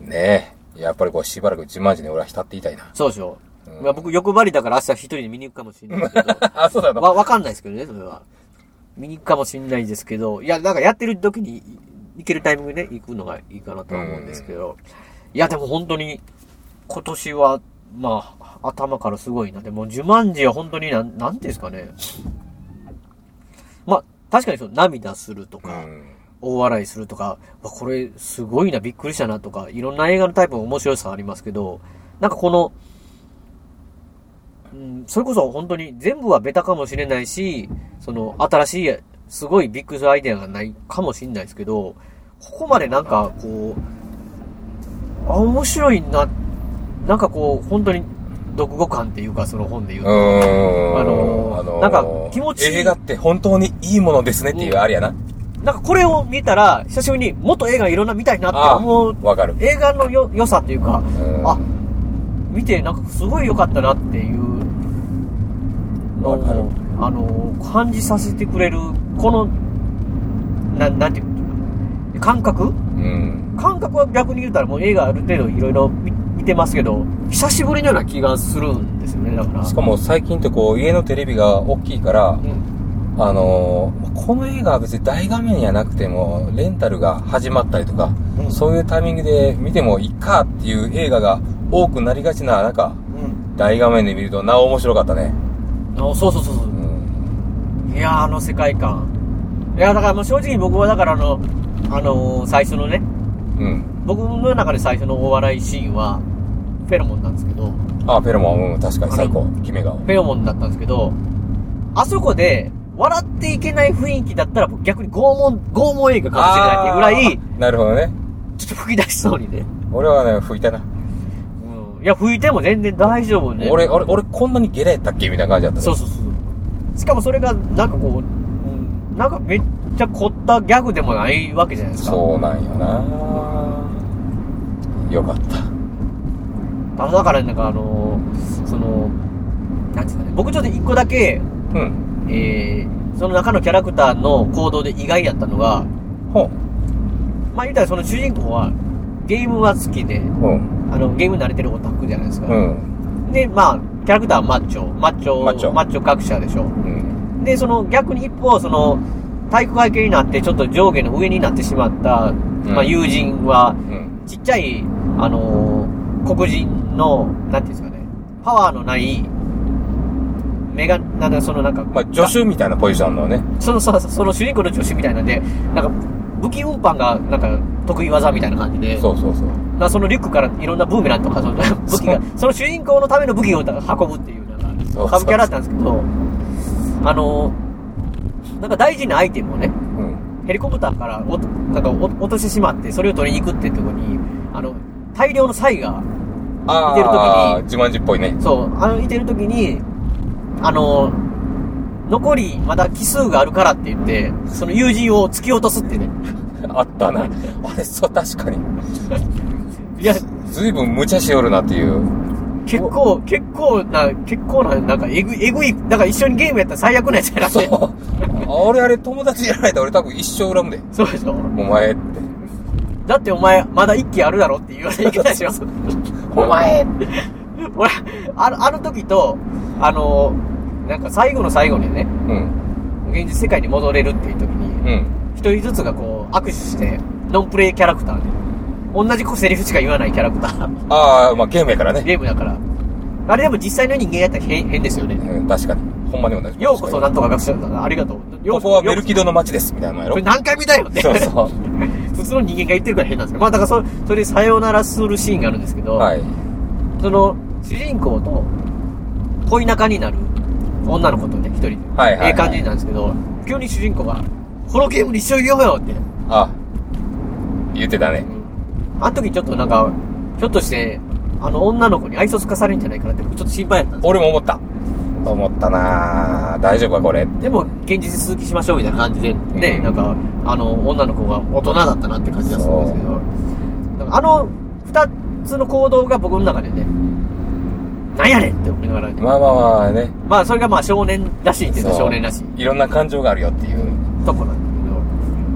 ねえ、やっぱりこうしばらく自慢時に俺は浸っていたいな。そうでしょ。まあ、僕欲張りだから明日一人で見に行くかもしれないけど。あ、そうだな。わ、わかんないですけどね、それは。見に行くかもしれないですけど、いや、なんかやってる時に行けるタイミングで行くのがいいかなとは思うんですけど、いや、でも本当に、今年は、まあ、頭からすごいな。でも、ジュマンジは本当になん、なんですかね。まあ、確かにその涙するとか、大笑いするとか、わこれすごいな、びっくりしたなとか、いろんな映画のタイプの面白さありますけど、なんかこの、うん、それこそ本当に全部はベタかもしれないし、その新しいすごいビッグアイデアがないかもしれないですけど、ここまでなんかこう、あ、面白いな、なんかこう、本当に読後感っていうか、その本で言ううと、ーん。あのあのなんか気持ちいい映画って本当にいいものですねっていうあれやな。なんかこれを見たら、久しぶりにもっと映画いろんな見たいなって思う、わかる。映画のよ良さっていうか、あ、見てなんかすごい良かったなっていうのを、あの、感じさせてくれる、この、ななんていうか感覚うん。感覚は逆に言うたらもう映画ある程度いろいろ見見てますけど、久しぶりのような気がするんですよね、だから。しかも最近ってこう家のテレビが大きいから、あのーこの映画は別に大画面じゃなくても、レンタルが始まったりとか、そういうタイミングで見てもいいかっていう映画が多くなりがちな中、大画面で見るとなお面白かったね。あそうそうそうそう。いやー、あの世界観。いや、だからもう正直僕はだからあの、あのー最初のね、うん。僕の中で最初のお笑いシーンは、フェロモンなんですけど、あ、ペロモン、うん、確かに最高。決め顔。フェロモンだったんですけど、あそこで、笑っていけない雰囲気だったら僕逆に拷問、拷問映画かもしれないっていうぐらい、なるほどね。ちょっと吹き出しそうにね。俺はね、吹いたな。いや、吹いても全然大丈夫ね。俺、俺、俺こんなにゲレやったっけ？みたいな感じだったね。そうそうそう。しかもそれが、なんかこう、うんなんかめっちゃ凝ったギャグでもないわけじゃないですか。そうなんよなよかった。あの、だからなんかあのーその、なんていうんですかね、僕ちょっと一個だけ、うん。えー、その中のキャラクターの行動で意外やったのが、ほう。まあ言ったらその主人公は、ゲームは好きで、うん。あの、ゲームに慣れてるオタクじゃないですか。うん。で、まあ、キャラクターはマッチョ、マッチョ、マッチョ各社でしょ。うん。で、その逆に一方、その、体育会系になってちょっと上下の上になってしまった、まあ友人は、うん。ちっちゃい、あのー黒人の、なんていうんですかね、パワーのない、目が、なんだ、そのなんか、まあ、助手みたいなポジションのね。その、その、その主人公の助手みたいなんで、なんか、武器運搬が、なんか、得意技みたいな感じで、そうそうそう。まあそのリュックからいろんなブーメランとか、その武器が、その主人公のための武器を運ぶっていう、なんか、サブキャラだったんですけど、あのーなんか大事なアイテムをね、うん。ヘリコプターからおなんかお落としてしまって、それを取りに行くってところに、あの、大量のサイが、あいてる時あ、に自慢寺っぽいね。そう、あの、いてる時に、あの、残りまだ奇数があるからって言って、その友人を突き落とすってね。あったな。あれ、そう、確かに。いや、ずいぶん無茶しよるなっていう。結構、結構な、結構な、なんか、えぐい、えぐい、だから一緒にゲームやったら最悪なやつやなって。そう。俺あれ友達やられたら俺多分一生恨むで。そうでしょ。お前って。だってお前、まだ一機あるだろって言われいけないでしょ。お前俺、あの、あの時と、あの、なんか最後の最後にね、うん。現実世界に戻れるっていう時に、うん。一人ずつがこう、握手して、ノンプレイキャラクターで、同じセリフしか言わないキャラクター。ああ、まあゲームやからね。ゲームだから。あれでも実際の人間やったら変変ですよね。うん、確かに。ほんまに同じ。ようこそなんとか学者だ。ありがとう。ようここはメルキドの街です、みたいなのやろこれ何回見たよって。そうそう。普通の人間が言ってるから変なんですけど。まあだからそ、それでさよならするシーンがあるんですけど、はい。その、主人公と恋仲になる女の子とね、一人で、はいはいはいええ感じなんですけど、急に主人公が、このゲームに一緒にいようよって。あ、言ってたね。あの時ちょっとなんか、ひょっとして、あの女の子に愛想つかされるんじゃないかなって、ちょっと心配やったんです俺も思った。思ったな。大丈夫か、これ。でも、現実続きしましょうみたいな感じで、ね、なんか、あの、女の子が大人だったなって感じがするんですけど、あの、二つの行動が僕の中でね、なんやねんって思いながら、まあまあまあね。まあ、それがまあ少年らしいっていうの少年らしい。いろんな感情があるよっていう。とこなんだ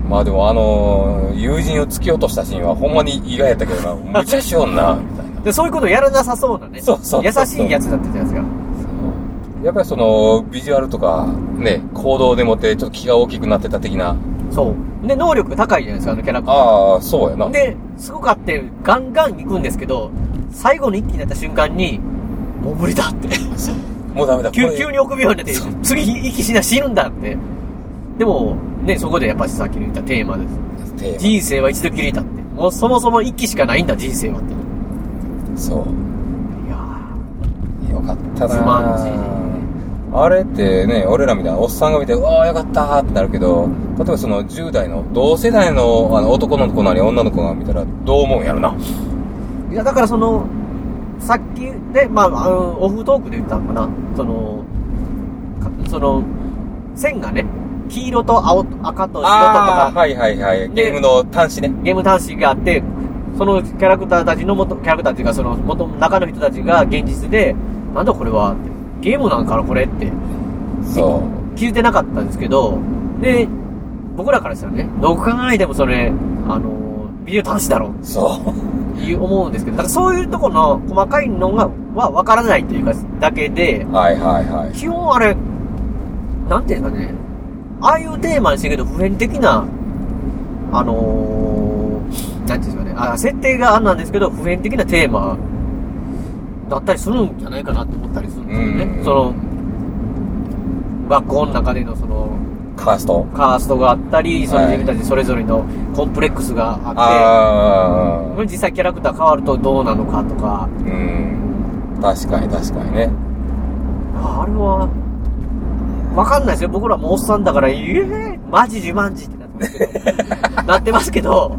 まあでもあのー友人を突き落としたシーンはほんまに意外やったけどな。無茶しよんな、みたいな。でそういうことやらなさそうなね、そうそう優しいやつだったじゃないですか。やっぱりその、ビジュアルとか、ね、行動でもってちょっと気が大きくなってた的な。そう。で、能力が高いじゃないですか、あのキャラクター。ああ、そうやな。で、すごかって、ガンガン行くんですけど、最後の一気になった瞬間に、もう無理だって。もうダメだ。急急に臆病になって、次息しな死ぬんだって。でも、ね、そこでやっぱりさっき言ったテーマです。テーマ人生は一度きりだって。もうそもそも一気しかないんだ、人生はって。そう。いやよかったなつまんじあれってね、俺らみたいなおっさんが見て、うわあよかったーってなるけど、例えばその10代の同世代のあの男の子なり女の子が見たらどう思うんやろな。いや、だからその、さっきで、まあ、あの、オフトークで言ったのかな。その、かその、線がね、黄色と青と赤と白とかはいはいはい。ゲームの端子ね。ゲーム端子があって、そのキャラクターたちの元、キャラクターっていうか、その元、中の人たちが現実で、なんだこれはってゲームなんかなこれってそう。気づいてなかったんですけど、で、僕らからしたらね、どう考えてもそれ、あの、ビデオ端子だろそう。いう思うんですけど、だからそういうところの細かいのが、は分からないというか、だけで、はいはいはい。基本あれ、なんていうんですかね、ああいうテーマにしてるけど、普遍的な、あのー、なんていうんですかね、あ設定があんなんですけど、普遍的なテーマだったりするんじゃないかなって思ったりするんですよね。その、学校の中でのその、カーストカーストがあったり、それ自分たちそれぞれのコンプレックスがあって、実際キャラクター変わるとどうなのかとか、うん。確かに確かにね。あれは、わかんないですよ。僕らもうおっさんだから、ええマジ自慢自ってなってますけど、なってますけど、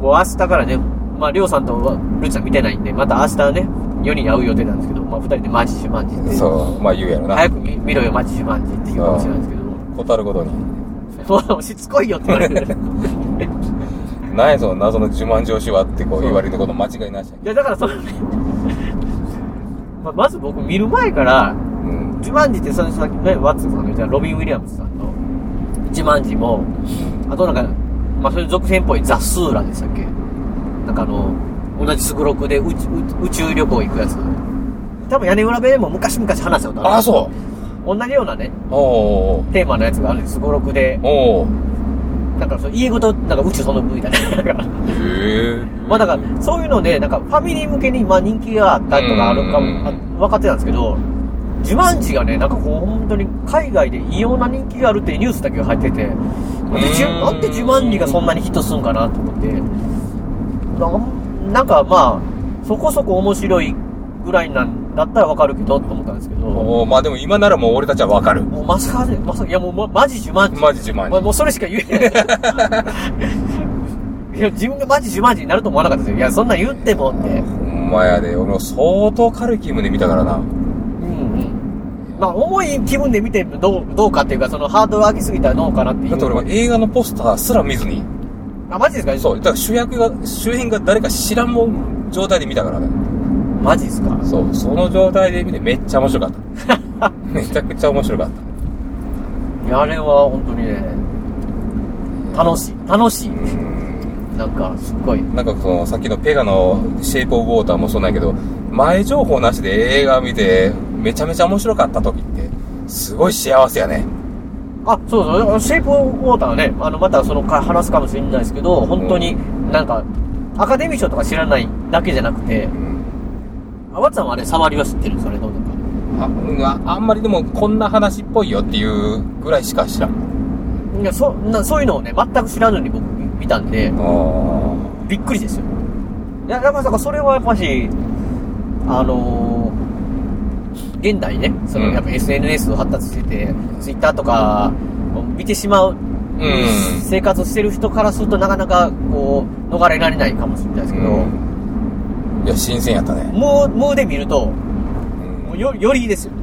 もう明日からね、まあ、りょうさんとルチさん見てないんで、また明日ね、4人会う予定なんですけど、まあ、2人でマジ自慢自って。そう、まあ言うやろな。早く見見ろよ、マジ自慢自って言うかもしれないですけど、ことあるごとに。もうしつこいよって言われる。何やその謎の自慢上司はってこう言われること間違いなし。いや、だからそのね、ままず僕見る前から、ジュマンジってそのさっきね、ワッツさんが言ったロビン・ウィリアムズさんの、ジュマンジも、あとなんか、まあそういう続編っぽいザ・スーラでしたっけ？なんかあの、同じスグロクで宇宙宇宇宙旅行行くやつ。多分屋根裏部でも昔々話したことある。あ、そう同じようなね、おーテーマのやつがあるんです、スゴロクで。おなんかそう家ごと、なんか宇宙その分みたいな。なんかへまあだから、そういうので、なんかファミリー向けにまあ人気があったりとかあるかも、あ分かってたんですけど、ジュマンジがね、なんかこう本当に海外で異様な人気があるっていうニュースだけが入ってて、なんでジュなんでジュマンジがそんなにヒットするんかなと思って、なんなんかまあ、そこそこ面白いぐらいなんだったらわかるけど、と思ったんですけど、おーまあでも今ならもう俺たちはわかる。もうまさかね、まさか、いやもうまマジジュマンジ。マジ自慢まあもうそれしか言えない。いや、自分がマジジュマンジになると思わなかったですよ。いや、そんなん言ってもって。ほんまやで、俺も相当軽い気分で見たからな。まあ、重い気分で見てどう、どうかっていうか、そのハードル上げすぎたらどうかなっていう。だって俺は映画のポスターすら見ずに。あ、マジですか？そう。だから主役が、主演が誰か知らんもん状態で見たからね。マジですか？そう。その状態で見てめっちゃ面白かった。めちゃくちゃ面白かった。いや、あれは本当にね、楽しい。楽しい。なんか、すっごい。なんかその、さっきのペガのシェイプオブウォーターもそうなんやけど、前情報なしで映画見て、めちゃめちゃ面白かった時って、すごい幸せやね。あ、そうそう、シェイプオブウォーターはね、あの、またそのか話すかもしれないですけど、本当になんか、アカデミー賞とか知らないだけじゃなくて、あわっさんはあれ、触りは知ってる？それどうとか。あ、うんああんまりでもこんな話っぽいよっていうぐらいしか知らん。いや、そ、なそういうのをね、全く知らずに僕見たんで、びっくりですよ。いや、だから、だからそれはやっぱし、あのー現代ね、その、やっぱ SNS を発達してて、Twitter とかを見てしまう、生活してる人からするとなかなか、こう、逃れられないかもしれないですけど、いや、新鮮やったね。もう、もうで見ると、もうよ、よりいいですよね。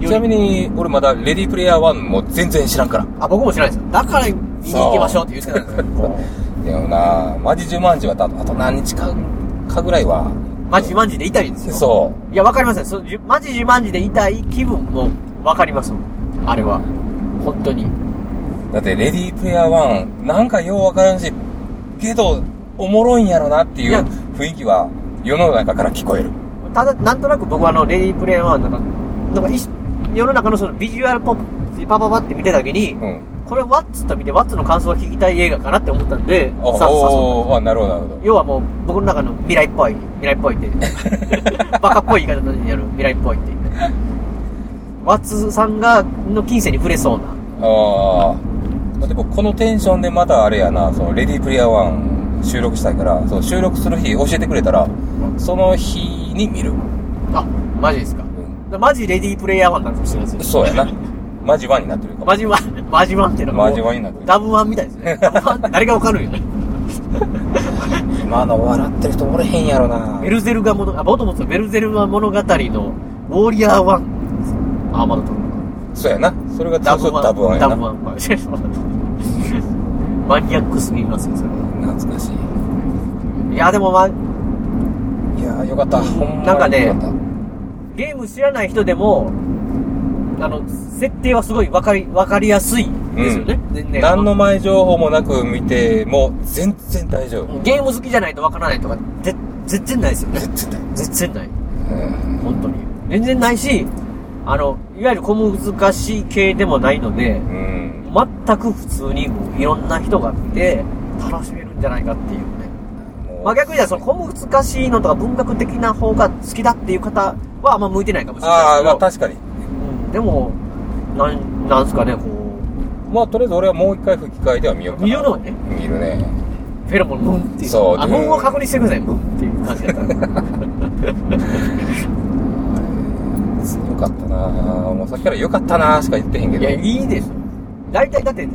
ちなみに、俺まだレディープレイヤー1も全然知らんから。あ、僕も知らないですよ。だから見に行きましょうって言ってたんですよ。でもなマジ10万字はあと何日かかぐらいは。マジマジで痛いんですよ。そいや、わかりますよ。そマジ自慢ジで痛い気分もわかりますあれは。本当に。う。だってレディープレイヤー1、なんかようわからんし、けど、おもろいんやろなっていう雰囲気は世の中から聞こえる。ただ、なんとなく僕はあの、レディープレイはなんか、なんかいし、世の中のそのビジュアルポップ、パパパって見てた時に、これワッツと見てワッツの感想を聞きたい映画かなって思ったんで、おさ、あ、なるほど、なるほど。要はもう僕の中の未来っぽい、未来っぽいって、バカっぽい言い方にやる未来っぽいって。ワッツさんが、の金銭に触れそうな。ああ。でもこのテンションでまたあれやな、そのレディープレイヤー1収録したいから、その収録する日教えてくれたら、その日に見る。あ、マジですか。マジレディープレイヤー1なのかもしれないですよ。そうやな。マジ1になってるかも。マジワン、マジワンっていうのがもうマジ1になってる。ダブワンみたいですね。ダブワンって誰がわかるんよね。今の笑ってる人おれへんやろな。ベルゼルガ物、あ、もともとベルゼルガ物語のウォーリアー1。アーマードトルそうやな。それがダブダブワン。ダブワン。マニアックすぎますよ、それ。懐かしい。いや、でもまあ、いやよかった。ほんまになんかねよったゲーム知らない人でも、あの、設定はすごいわかり、わかりやすいですよね。全然何の前情報もなく見ても全然大丈夫。ゲーム好きじゃないとわからないとか、ぜ全然ないですよね。全然ない。全然ない。本当に。全然ないし、あの、いわゆる小難しい系でもないので、全く普通にいろんな人が見て楽しめるんじゃないかっていうね。まあ逆に言その小難しいのとか文学的な方が好きだっていう方はあんま向いてないかもしれないですああ、けど。まあ確かに。でも、なん、なんすかね、こまあとりあえず俺はもう一回吹き替えでは見ようかな。見るのね。見るね。う、フェロモン、ムンっていう。そうあ、ムンを確認してください、ムンっていう感じだった。よかったなもうさっきからよかったなしか言ってへんけど。いや、いいですよ。大体だって、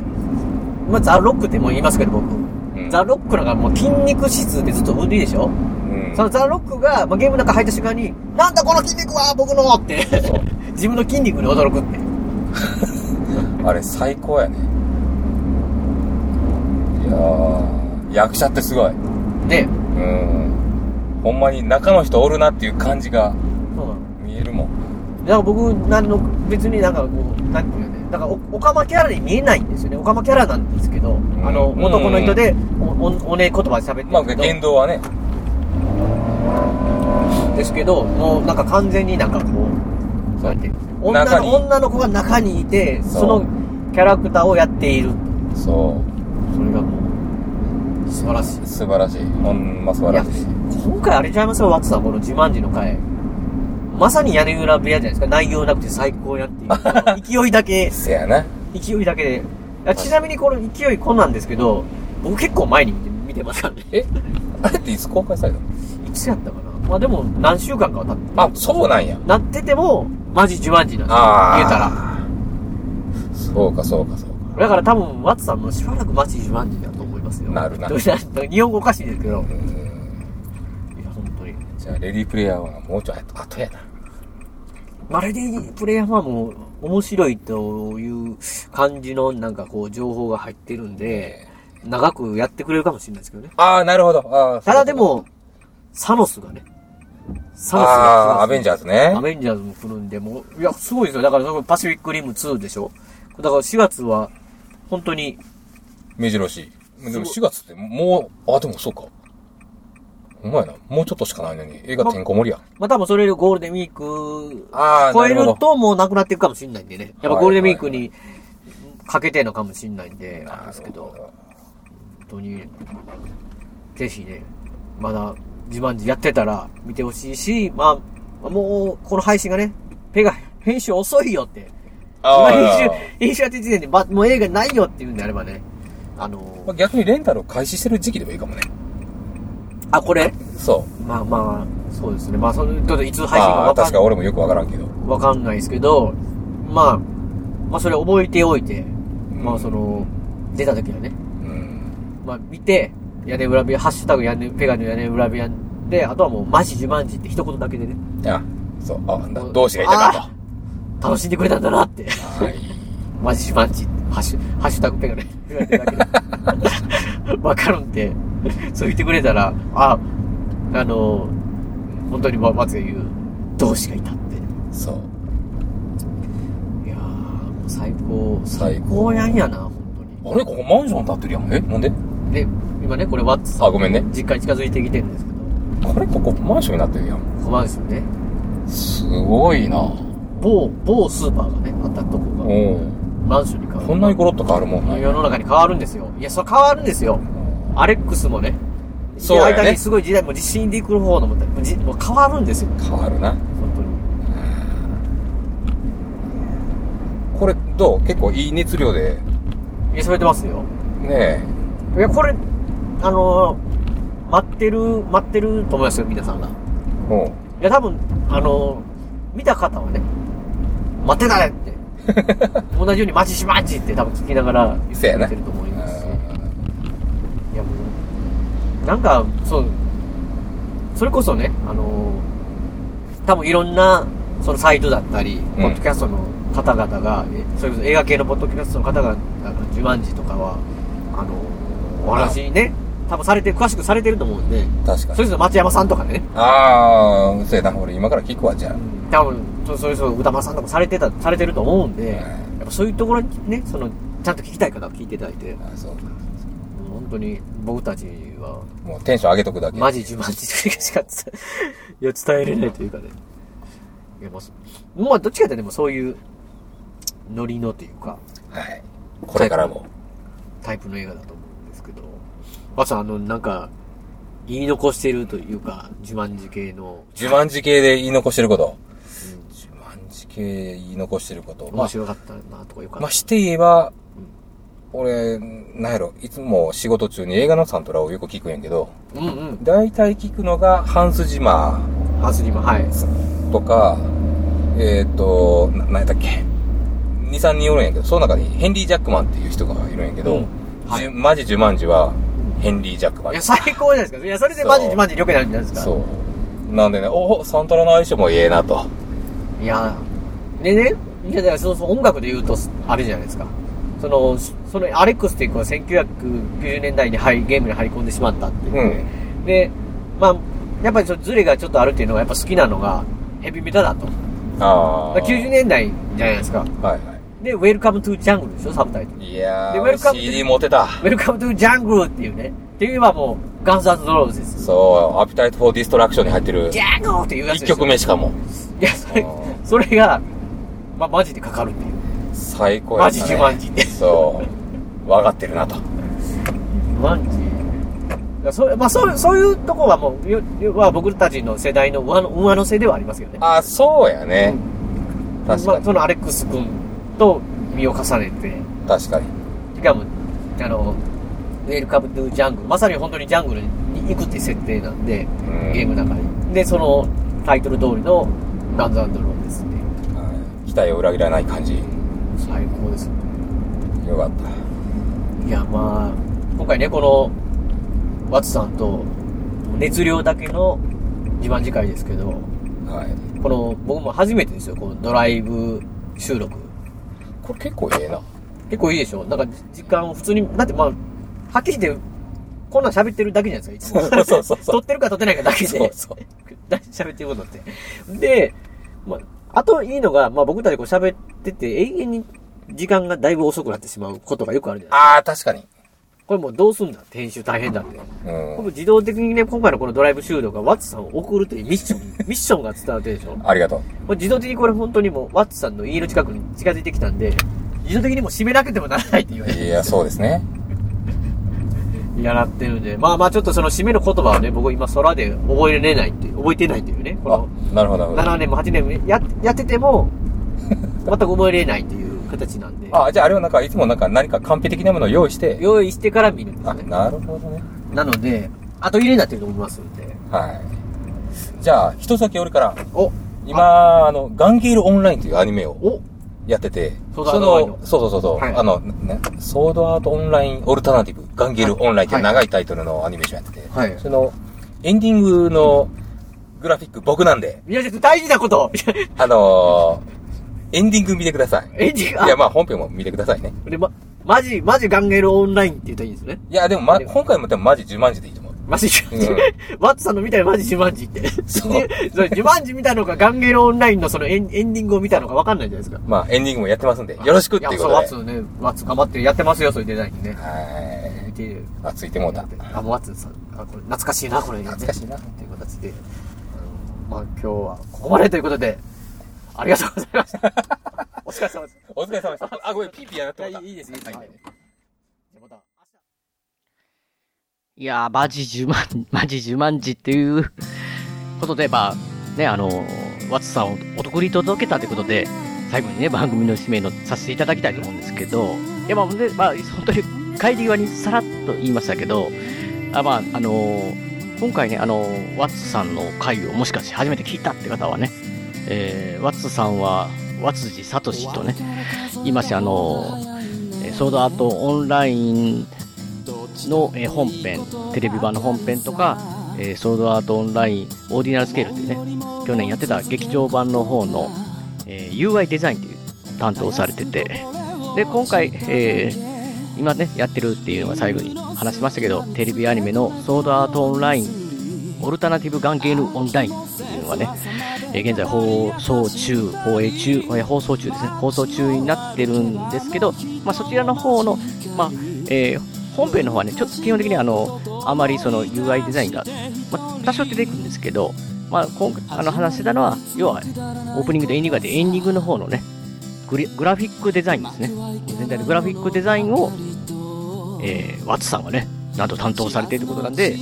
まあ、ザ・ロックってもう言いますけど、僕。ザ・ロックなんかもう筋肉質でずっと売りでしょ、そのザ・ロックが、まあ、ゲームの中入った瞬間に、なんだこの筋肉は僕のって、自分の筋肉に驚くって。あれ最高やね。いやー、役者ってすごい。ね。うん。ほんまに中の人おるなっていう感じが見えるもん。だから僕、なんの、別になんかこう、なんていうのね、だからお、おかまキャラに見えないんですよね。おかまキャラなんですけど、あの、うん男の人で、お、お、おね言葉で喋ってるまあ、言動はね。ですけど、もうなんか完全になんかこう、そうやって、女の中に女の子が中にいて、そうそのキャラクターをやっている。そう。それがもう、素晴らしい。素晴らしい。ほんま素晴らしい。今回あれちゃいますよ、ワッツさん、この自慢時の回。まさに屋根裏部屋じゃないですか。内容なくて最高やっていう。勢いだけ。せやな。勢いだけで。あちなみにこの勢いこんなんですけど、僕結構前に見て見てますからね。え？あれっていつ公開されたの？いつやったかな？まあでも何週間かは経って。あ、そうなんや。なってても、マジ自慢時なんですよ。言えたら。そうか、そうか、そうか。だから多分、ワッツさんもしばらくマジ自慢時だと思いますよ。なるなどうした日本語おかしいですけど。いや、本当に。じゃあ、レディープレイヤーはもうちょい後やな。まあ、レディープレイヤーはもう面白いという感じのなんかこう情報が入ってるんで、長くやってくれるかもしれないですけどね。ああ、なるほど。ただでも、サノスがね、サノスが来ますあーアベンジャーズねアベンジャーズも来るんで、もう、いや、すごいですよ。だから、パシフィックリム2でしょだから4月は、本当に、目白押し。でも4月ってもう、あ、でもそうか。お前な。もうちょっとしかないのに、映画てんこ盛りやん。まあ多分それでゴールデンウィーク超えなるともうなくなっていくかもしれないんでね。やっぱはいゴールデンウィークにかけてのかもしれないんで、あれですけど、本当に、ぜひね、まだ自慢自やってたら見てほしいし、まあ、もうこの配信がね、ペが編集遅いよって。あー今編集、編集やってる時点で、ま、もう映画ないよっていうんであればね、あのまあ逆にレンタルを開始してる時期でもいいかもね。あ、これ？そう。まあまあ、そうですね。まあ、その、ちょっといつ配信かまあ、わかん確か俺もよくわからんけど。わかんないですけど、まあ、まあそれ覚えておいて、まあその、出た時はね、まあ見て、屋根裏部屋、ハッシュタグ屋根、ペガの屋根裏部屋で、あとはもうマジ自慢時って一言だけでね、あ、そう。あ、な同志がいたかあ楽しんでくれたんだなって。と。はい。マジ自慢時、ハッシュ、ハッシュタグペガね、ペガだけで。わかるんで、そう言ってくれたら、あ、あの、本当にま松が言う、同志がいたって。そう。いやー、もう最高、最高やんやな、あれ？ここマンション建ってるやん。え？なんで？で、今ね、これワッツさんあ、ごめんね。実家に近づいてきてるんですけど、これここマンションになってるやん。ここですよね。すごいな某、某スーパーがね、あったとこが、おマンションに変わる。こんなにゴロッと変わるもんね。世の中に変わるんですよ。いや、それ変わるんですよ。アレックスもね、そうやね間にすごい時代も地震で来る方のももうじもう変わるんですよ。変わるな。本当に。これどう？結構いい熱量で。いや、それてますよ。ねいや、これ、あのー待ってる、待ってると思いますよ、皆さんが。え。もいや、多分、あのー見た方はね、待ってたねって。同じようにマジしまちって多分聞きながら言ってると思いますし。いや、もう、なんか、そう、それこそね、あのー多分いろんな、そのサイトだったり、うんポッドキャストの方々が、えそれこそ映画系のポッドキャストの方が、あの、自慢時とかは、あのーお話ね、多分されて、詳しくされてると思うんで、う、確かに。それこそ町山さんとかね、あー、そうやな。俺今から聞くわ、じゃあ。多分、そそれこそ歌間さんとかされてた、されてると思うんで、やっぱそういうところにね、その、ちゃんと聞きたい方は聞いていただいて、あそう。本当に僕たちは、もうテンション上げとくだけ。マジ自慢自しか伝えいや伝えれないというかね。いや、まあそ、まあ、どっちかというとでもそういう、ノリのというか、はい。これからも。タイプの映画だと思まさあの、なんか、言い残してるというか、自慢自系の、自慢自系で言い残してること。自慢自系で言い残してること。まあ面白かったなとかよかった。まあ、して言えば、俺、なんやろ、いつも仕事中に映画のサントラをよく聞くんやけど、うんうん。大体聞くのが、ハンス・ジマハスリマ、はい。ーとか、えっ、と、な、なんやったっけ？2、3人おるんやけど、その中にヘンリー・ジャックマンっていう人がいるんやけど、うんはいじゅマジ・ジュマンジは、ヘンリー・ジャックマンいや、。最高じゃないですか。いや、それでマジマジ良くなるんじゃないですか。そう。なんでね、おサントラの相性もええなと。いや、でね、いや、だからそうそう、音楽で言うと、あれじゃないですか。その、そのアレックスっていう子は1990年代に入りゲームに入り込んでしまったっていう、で、まあ、やっぱりそのズレがちょっとあるっていうのはやっぱ好きなのがヘビメタだと。ああ。90年代じゃないですか。はいはい。で、ウェルカムトゥジャングルでしょ、サブタイトル。いやでウェルカー、ム CD 持ってた。ウェルcome to jungle っていうね。っていうのはもう、 Guns N' Roses です。そう、 Appetite for Destruction に入ってる。ジャングルっていうやつ一ですよ曲目しかも。いや、それ、それが、まあ、マジでかかるっていう。最高やね。マジジュマンジでそう。分かってるなと。マジいやそうまあ、そうそういうとこはもう、は僕たちの世代の上の上乗せではありますけどね。あ、そうやね。確かに。まあ、そのアレックス君と身を重ねて、確かに。しかも、あの、ウェルカムトゥジャングル、まさに本当にジャングルに行くって設定なんで、ゲームの中に。で、そのタイトル通りのガンズローですね。期待を裏切らない感じ。最高ですね。よかった。いや、まあ、今回ね、この、ワツさんと、熱量だけの自慢次回ですけど、はい。この、僕も初めてですよ、このドライブ収録。これ結構ええな。結構いいでしょなんか、時間普通に、だってまあ、はっきり言って、こんなん喋ってるだけじゃないですか、いつも。そうそうそう撮ってるか撮ってないかだけで。そうそう 喋ってることって。で、まあ、あといいのが、まあ僕たちこう喋ってて、永遠に時間がだいぶ遅くなってしまうことがよくあるじゃないああ、確かに。これもうどうすんだ？って編集大変だって。うん。僕自動的にね、今回のこのドライブ収録がワッツさんを送るというミッション、ミッションが伝わってるでしょ？ありがとう。これ自動的にこれ本当にもうワッツさんの家の近くに近づいてきたんで、自動的にもう閉めなくてもならないって言われて。いや、そうですね。やらってるんで。まあまあちょっとその締めの言葉をね、僕今空で覚えれないって覚えてないっていうね。このなるほど、なるほど。7年も8年もややってても、全く覚えれないっていう形なんで。あ、じゃああれはなんか、いつもなんか何か完璧的なものを用意して。用意してから見るんですね。なるほどね。なので、後入れになってると思いますんで。はい。じゃあ、一つだけ俺から。お今、あの、ガンゲールオンラインというアニメをやってて、ソードアートオンラインのそうそうそうそう、はいあの、ね、ソードアートオンラインオルタナティブ、ガンゲールオンラインっていう長いタイトルのアニメーションやってて、はいその、エンディングのグラフィック僕なんで、いや、大事なことあのー、エンディング見てください。エンディング？あいや、まあ本編も見てくださいね。で、ま、マジ、マジガンゲルオンラインって言ったらいいんですね。いや、でもま、今回もでもマジ10万字でいいと思う。マジ、うんワッツさんの見たいマジ自慢字って。そう。それ自慢字見たのか、ガンゲルオンラインのそのエンエンディングを見たのか分かんないじゃないですか。まあ、エンディングもやってますんで、よろしくっていうことで。やそう、ワッツね、ワッツ頑張ってやってますよ、そういうデザインね。はい。見て、あ、ついてもうた。あ、もうワッツさん、あ、これ懐かしいな、これ、ね。懐かしいなっていう形で、あのまあ今日はここまでということで、ありがとうございました。お疲れ様です。お疲れ様でした。あ、ごめん、ピーピーやってもらった。いいです、いいです。はい。いやー、マジ自慢、マジ自慢字っていうことで、まあ、ね、あの、ワッツさんをお得に届けたということで、最後にね、番組の締めのさせていただきたいと思うんですけど、いや、まあ、で、まあ、本当に帰り際にさらっと言いましたけど、あまあ、あの今回ね、あのワッツさんの回をもしかして初めて聞いたって方はね、えー、ワッツさんは、ワツジサトシとね、言いまして、あのえーソードアートオンラインの、えー本編、テレビ版の本編とか、えーソードアートオンラインオーディナルスケールっていうね、去年やってた劇場版の方の、えー UI デザインっていう担当されてて、で、今回、えー今ね、やってるっていうのが最後に話しましたけど、テレビアニメのソードアートオンライン、オルタナティブガンゲームオンラインっていうのがね、え現在放送中、放映中、え放送中ですね、放送中になってるんですけど、まあ、そちらの方の、まあ、えー本編の方はね、ちょっと基本的にあの、あまりその UI デザインが、まあ、多少出てくるんですけど、まあ、今回あの話してたのは、要は、オープニングとエンディングがあって、エンディングの方のね、ググラフィックデザインですね。全体のグラフィックデザインを、えー、ワッツさんがね、なんと担当されているということなんで、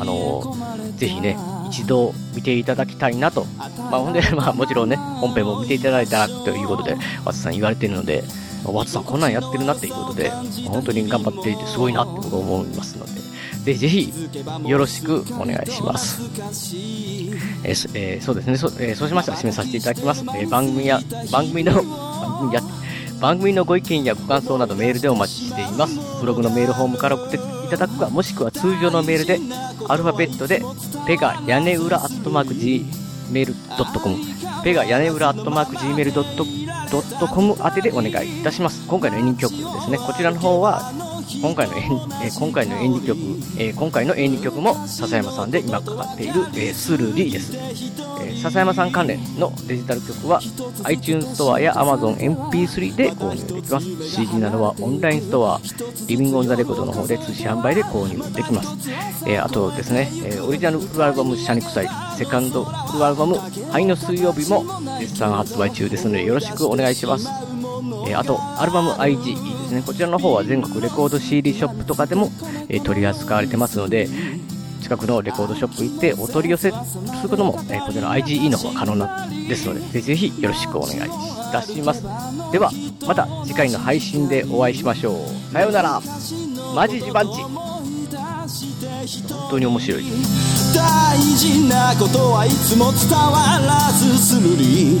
あのーぜひね、一度見ていただきたいなと。まあ、ほんで、まあ、もちろんね、本編も見ていただいたらということで、ワッツさん言われてるので、ワッツさんこんなんやってるなっていうことで、本当に頑張っていてすごいなって僕は思いますので、ぜひぜひ、よろしくお願いします。えーそえーそうですね、そ,、えーそうしましたら締めさせていただきます。えー番組や、番組の、番組や、番組のご意見やご感想などメールでお待ちしています。ブログのメールフォームから送っていただくか、もしくは通常のメールで、アルファベットで、ペガ屋根裏アットマーク Gmail.com、ペガ屋根裏アットマーク Gmail.com 宛てでお願いいたします。今回のエニ曲ですね。こちらの方は、今回のエン、え今回のエンディング曲、え今回のエンディング曲も笹山さんで今かかっている、えスルーリーです。えー笹山さん関連のデジタル曲は iTunes ストアや Amazon MP3 で購入できます。CD などはオンラインストア、リビングオンザレコードの方で通信販売で購入できます。えあとですね、えオリジナルフルアルバムシャニクサイ、セカンドフルアルバム愛の水曜日も絶賛発売中ですのでよろしくお願いします。えーあと、アルバム IGE ですね。こちらの方は全国レコード CD ショップとかでも、えー取り扱われてますので、近くのレコードショップ行ってお取り寄せすることも、えーこちらの IGE の方は可能なですので、ぜひぜひよろしくお願いいたします。では、また次回の配信でお会いしましょう。さようなら。マジジバンチ。本当に面白い。大事なことはいつも伝わらずするり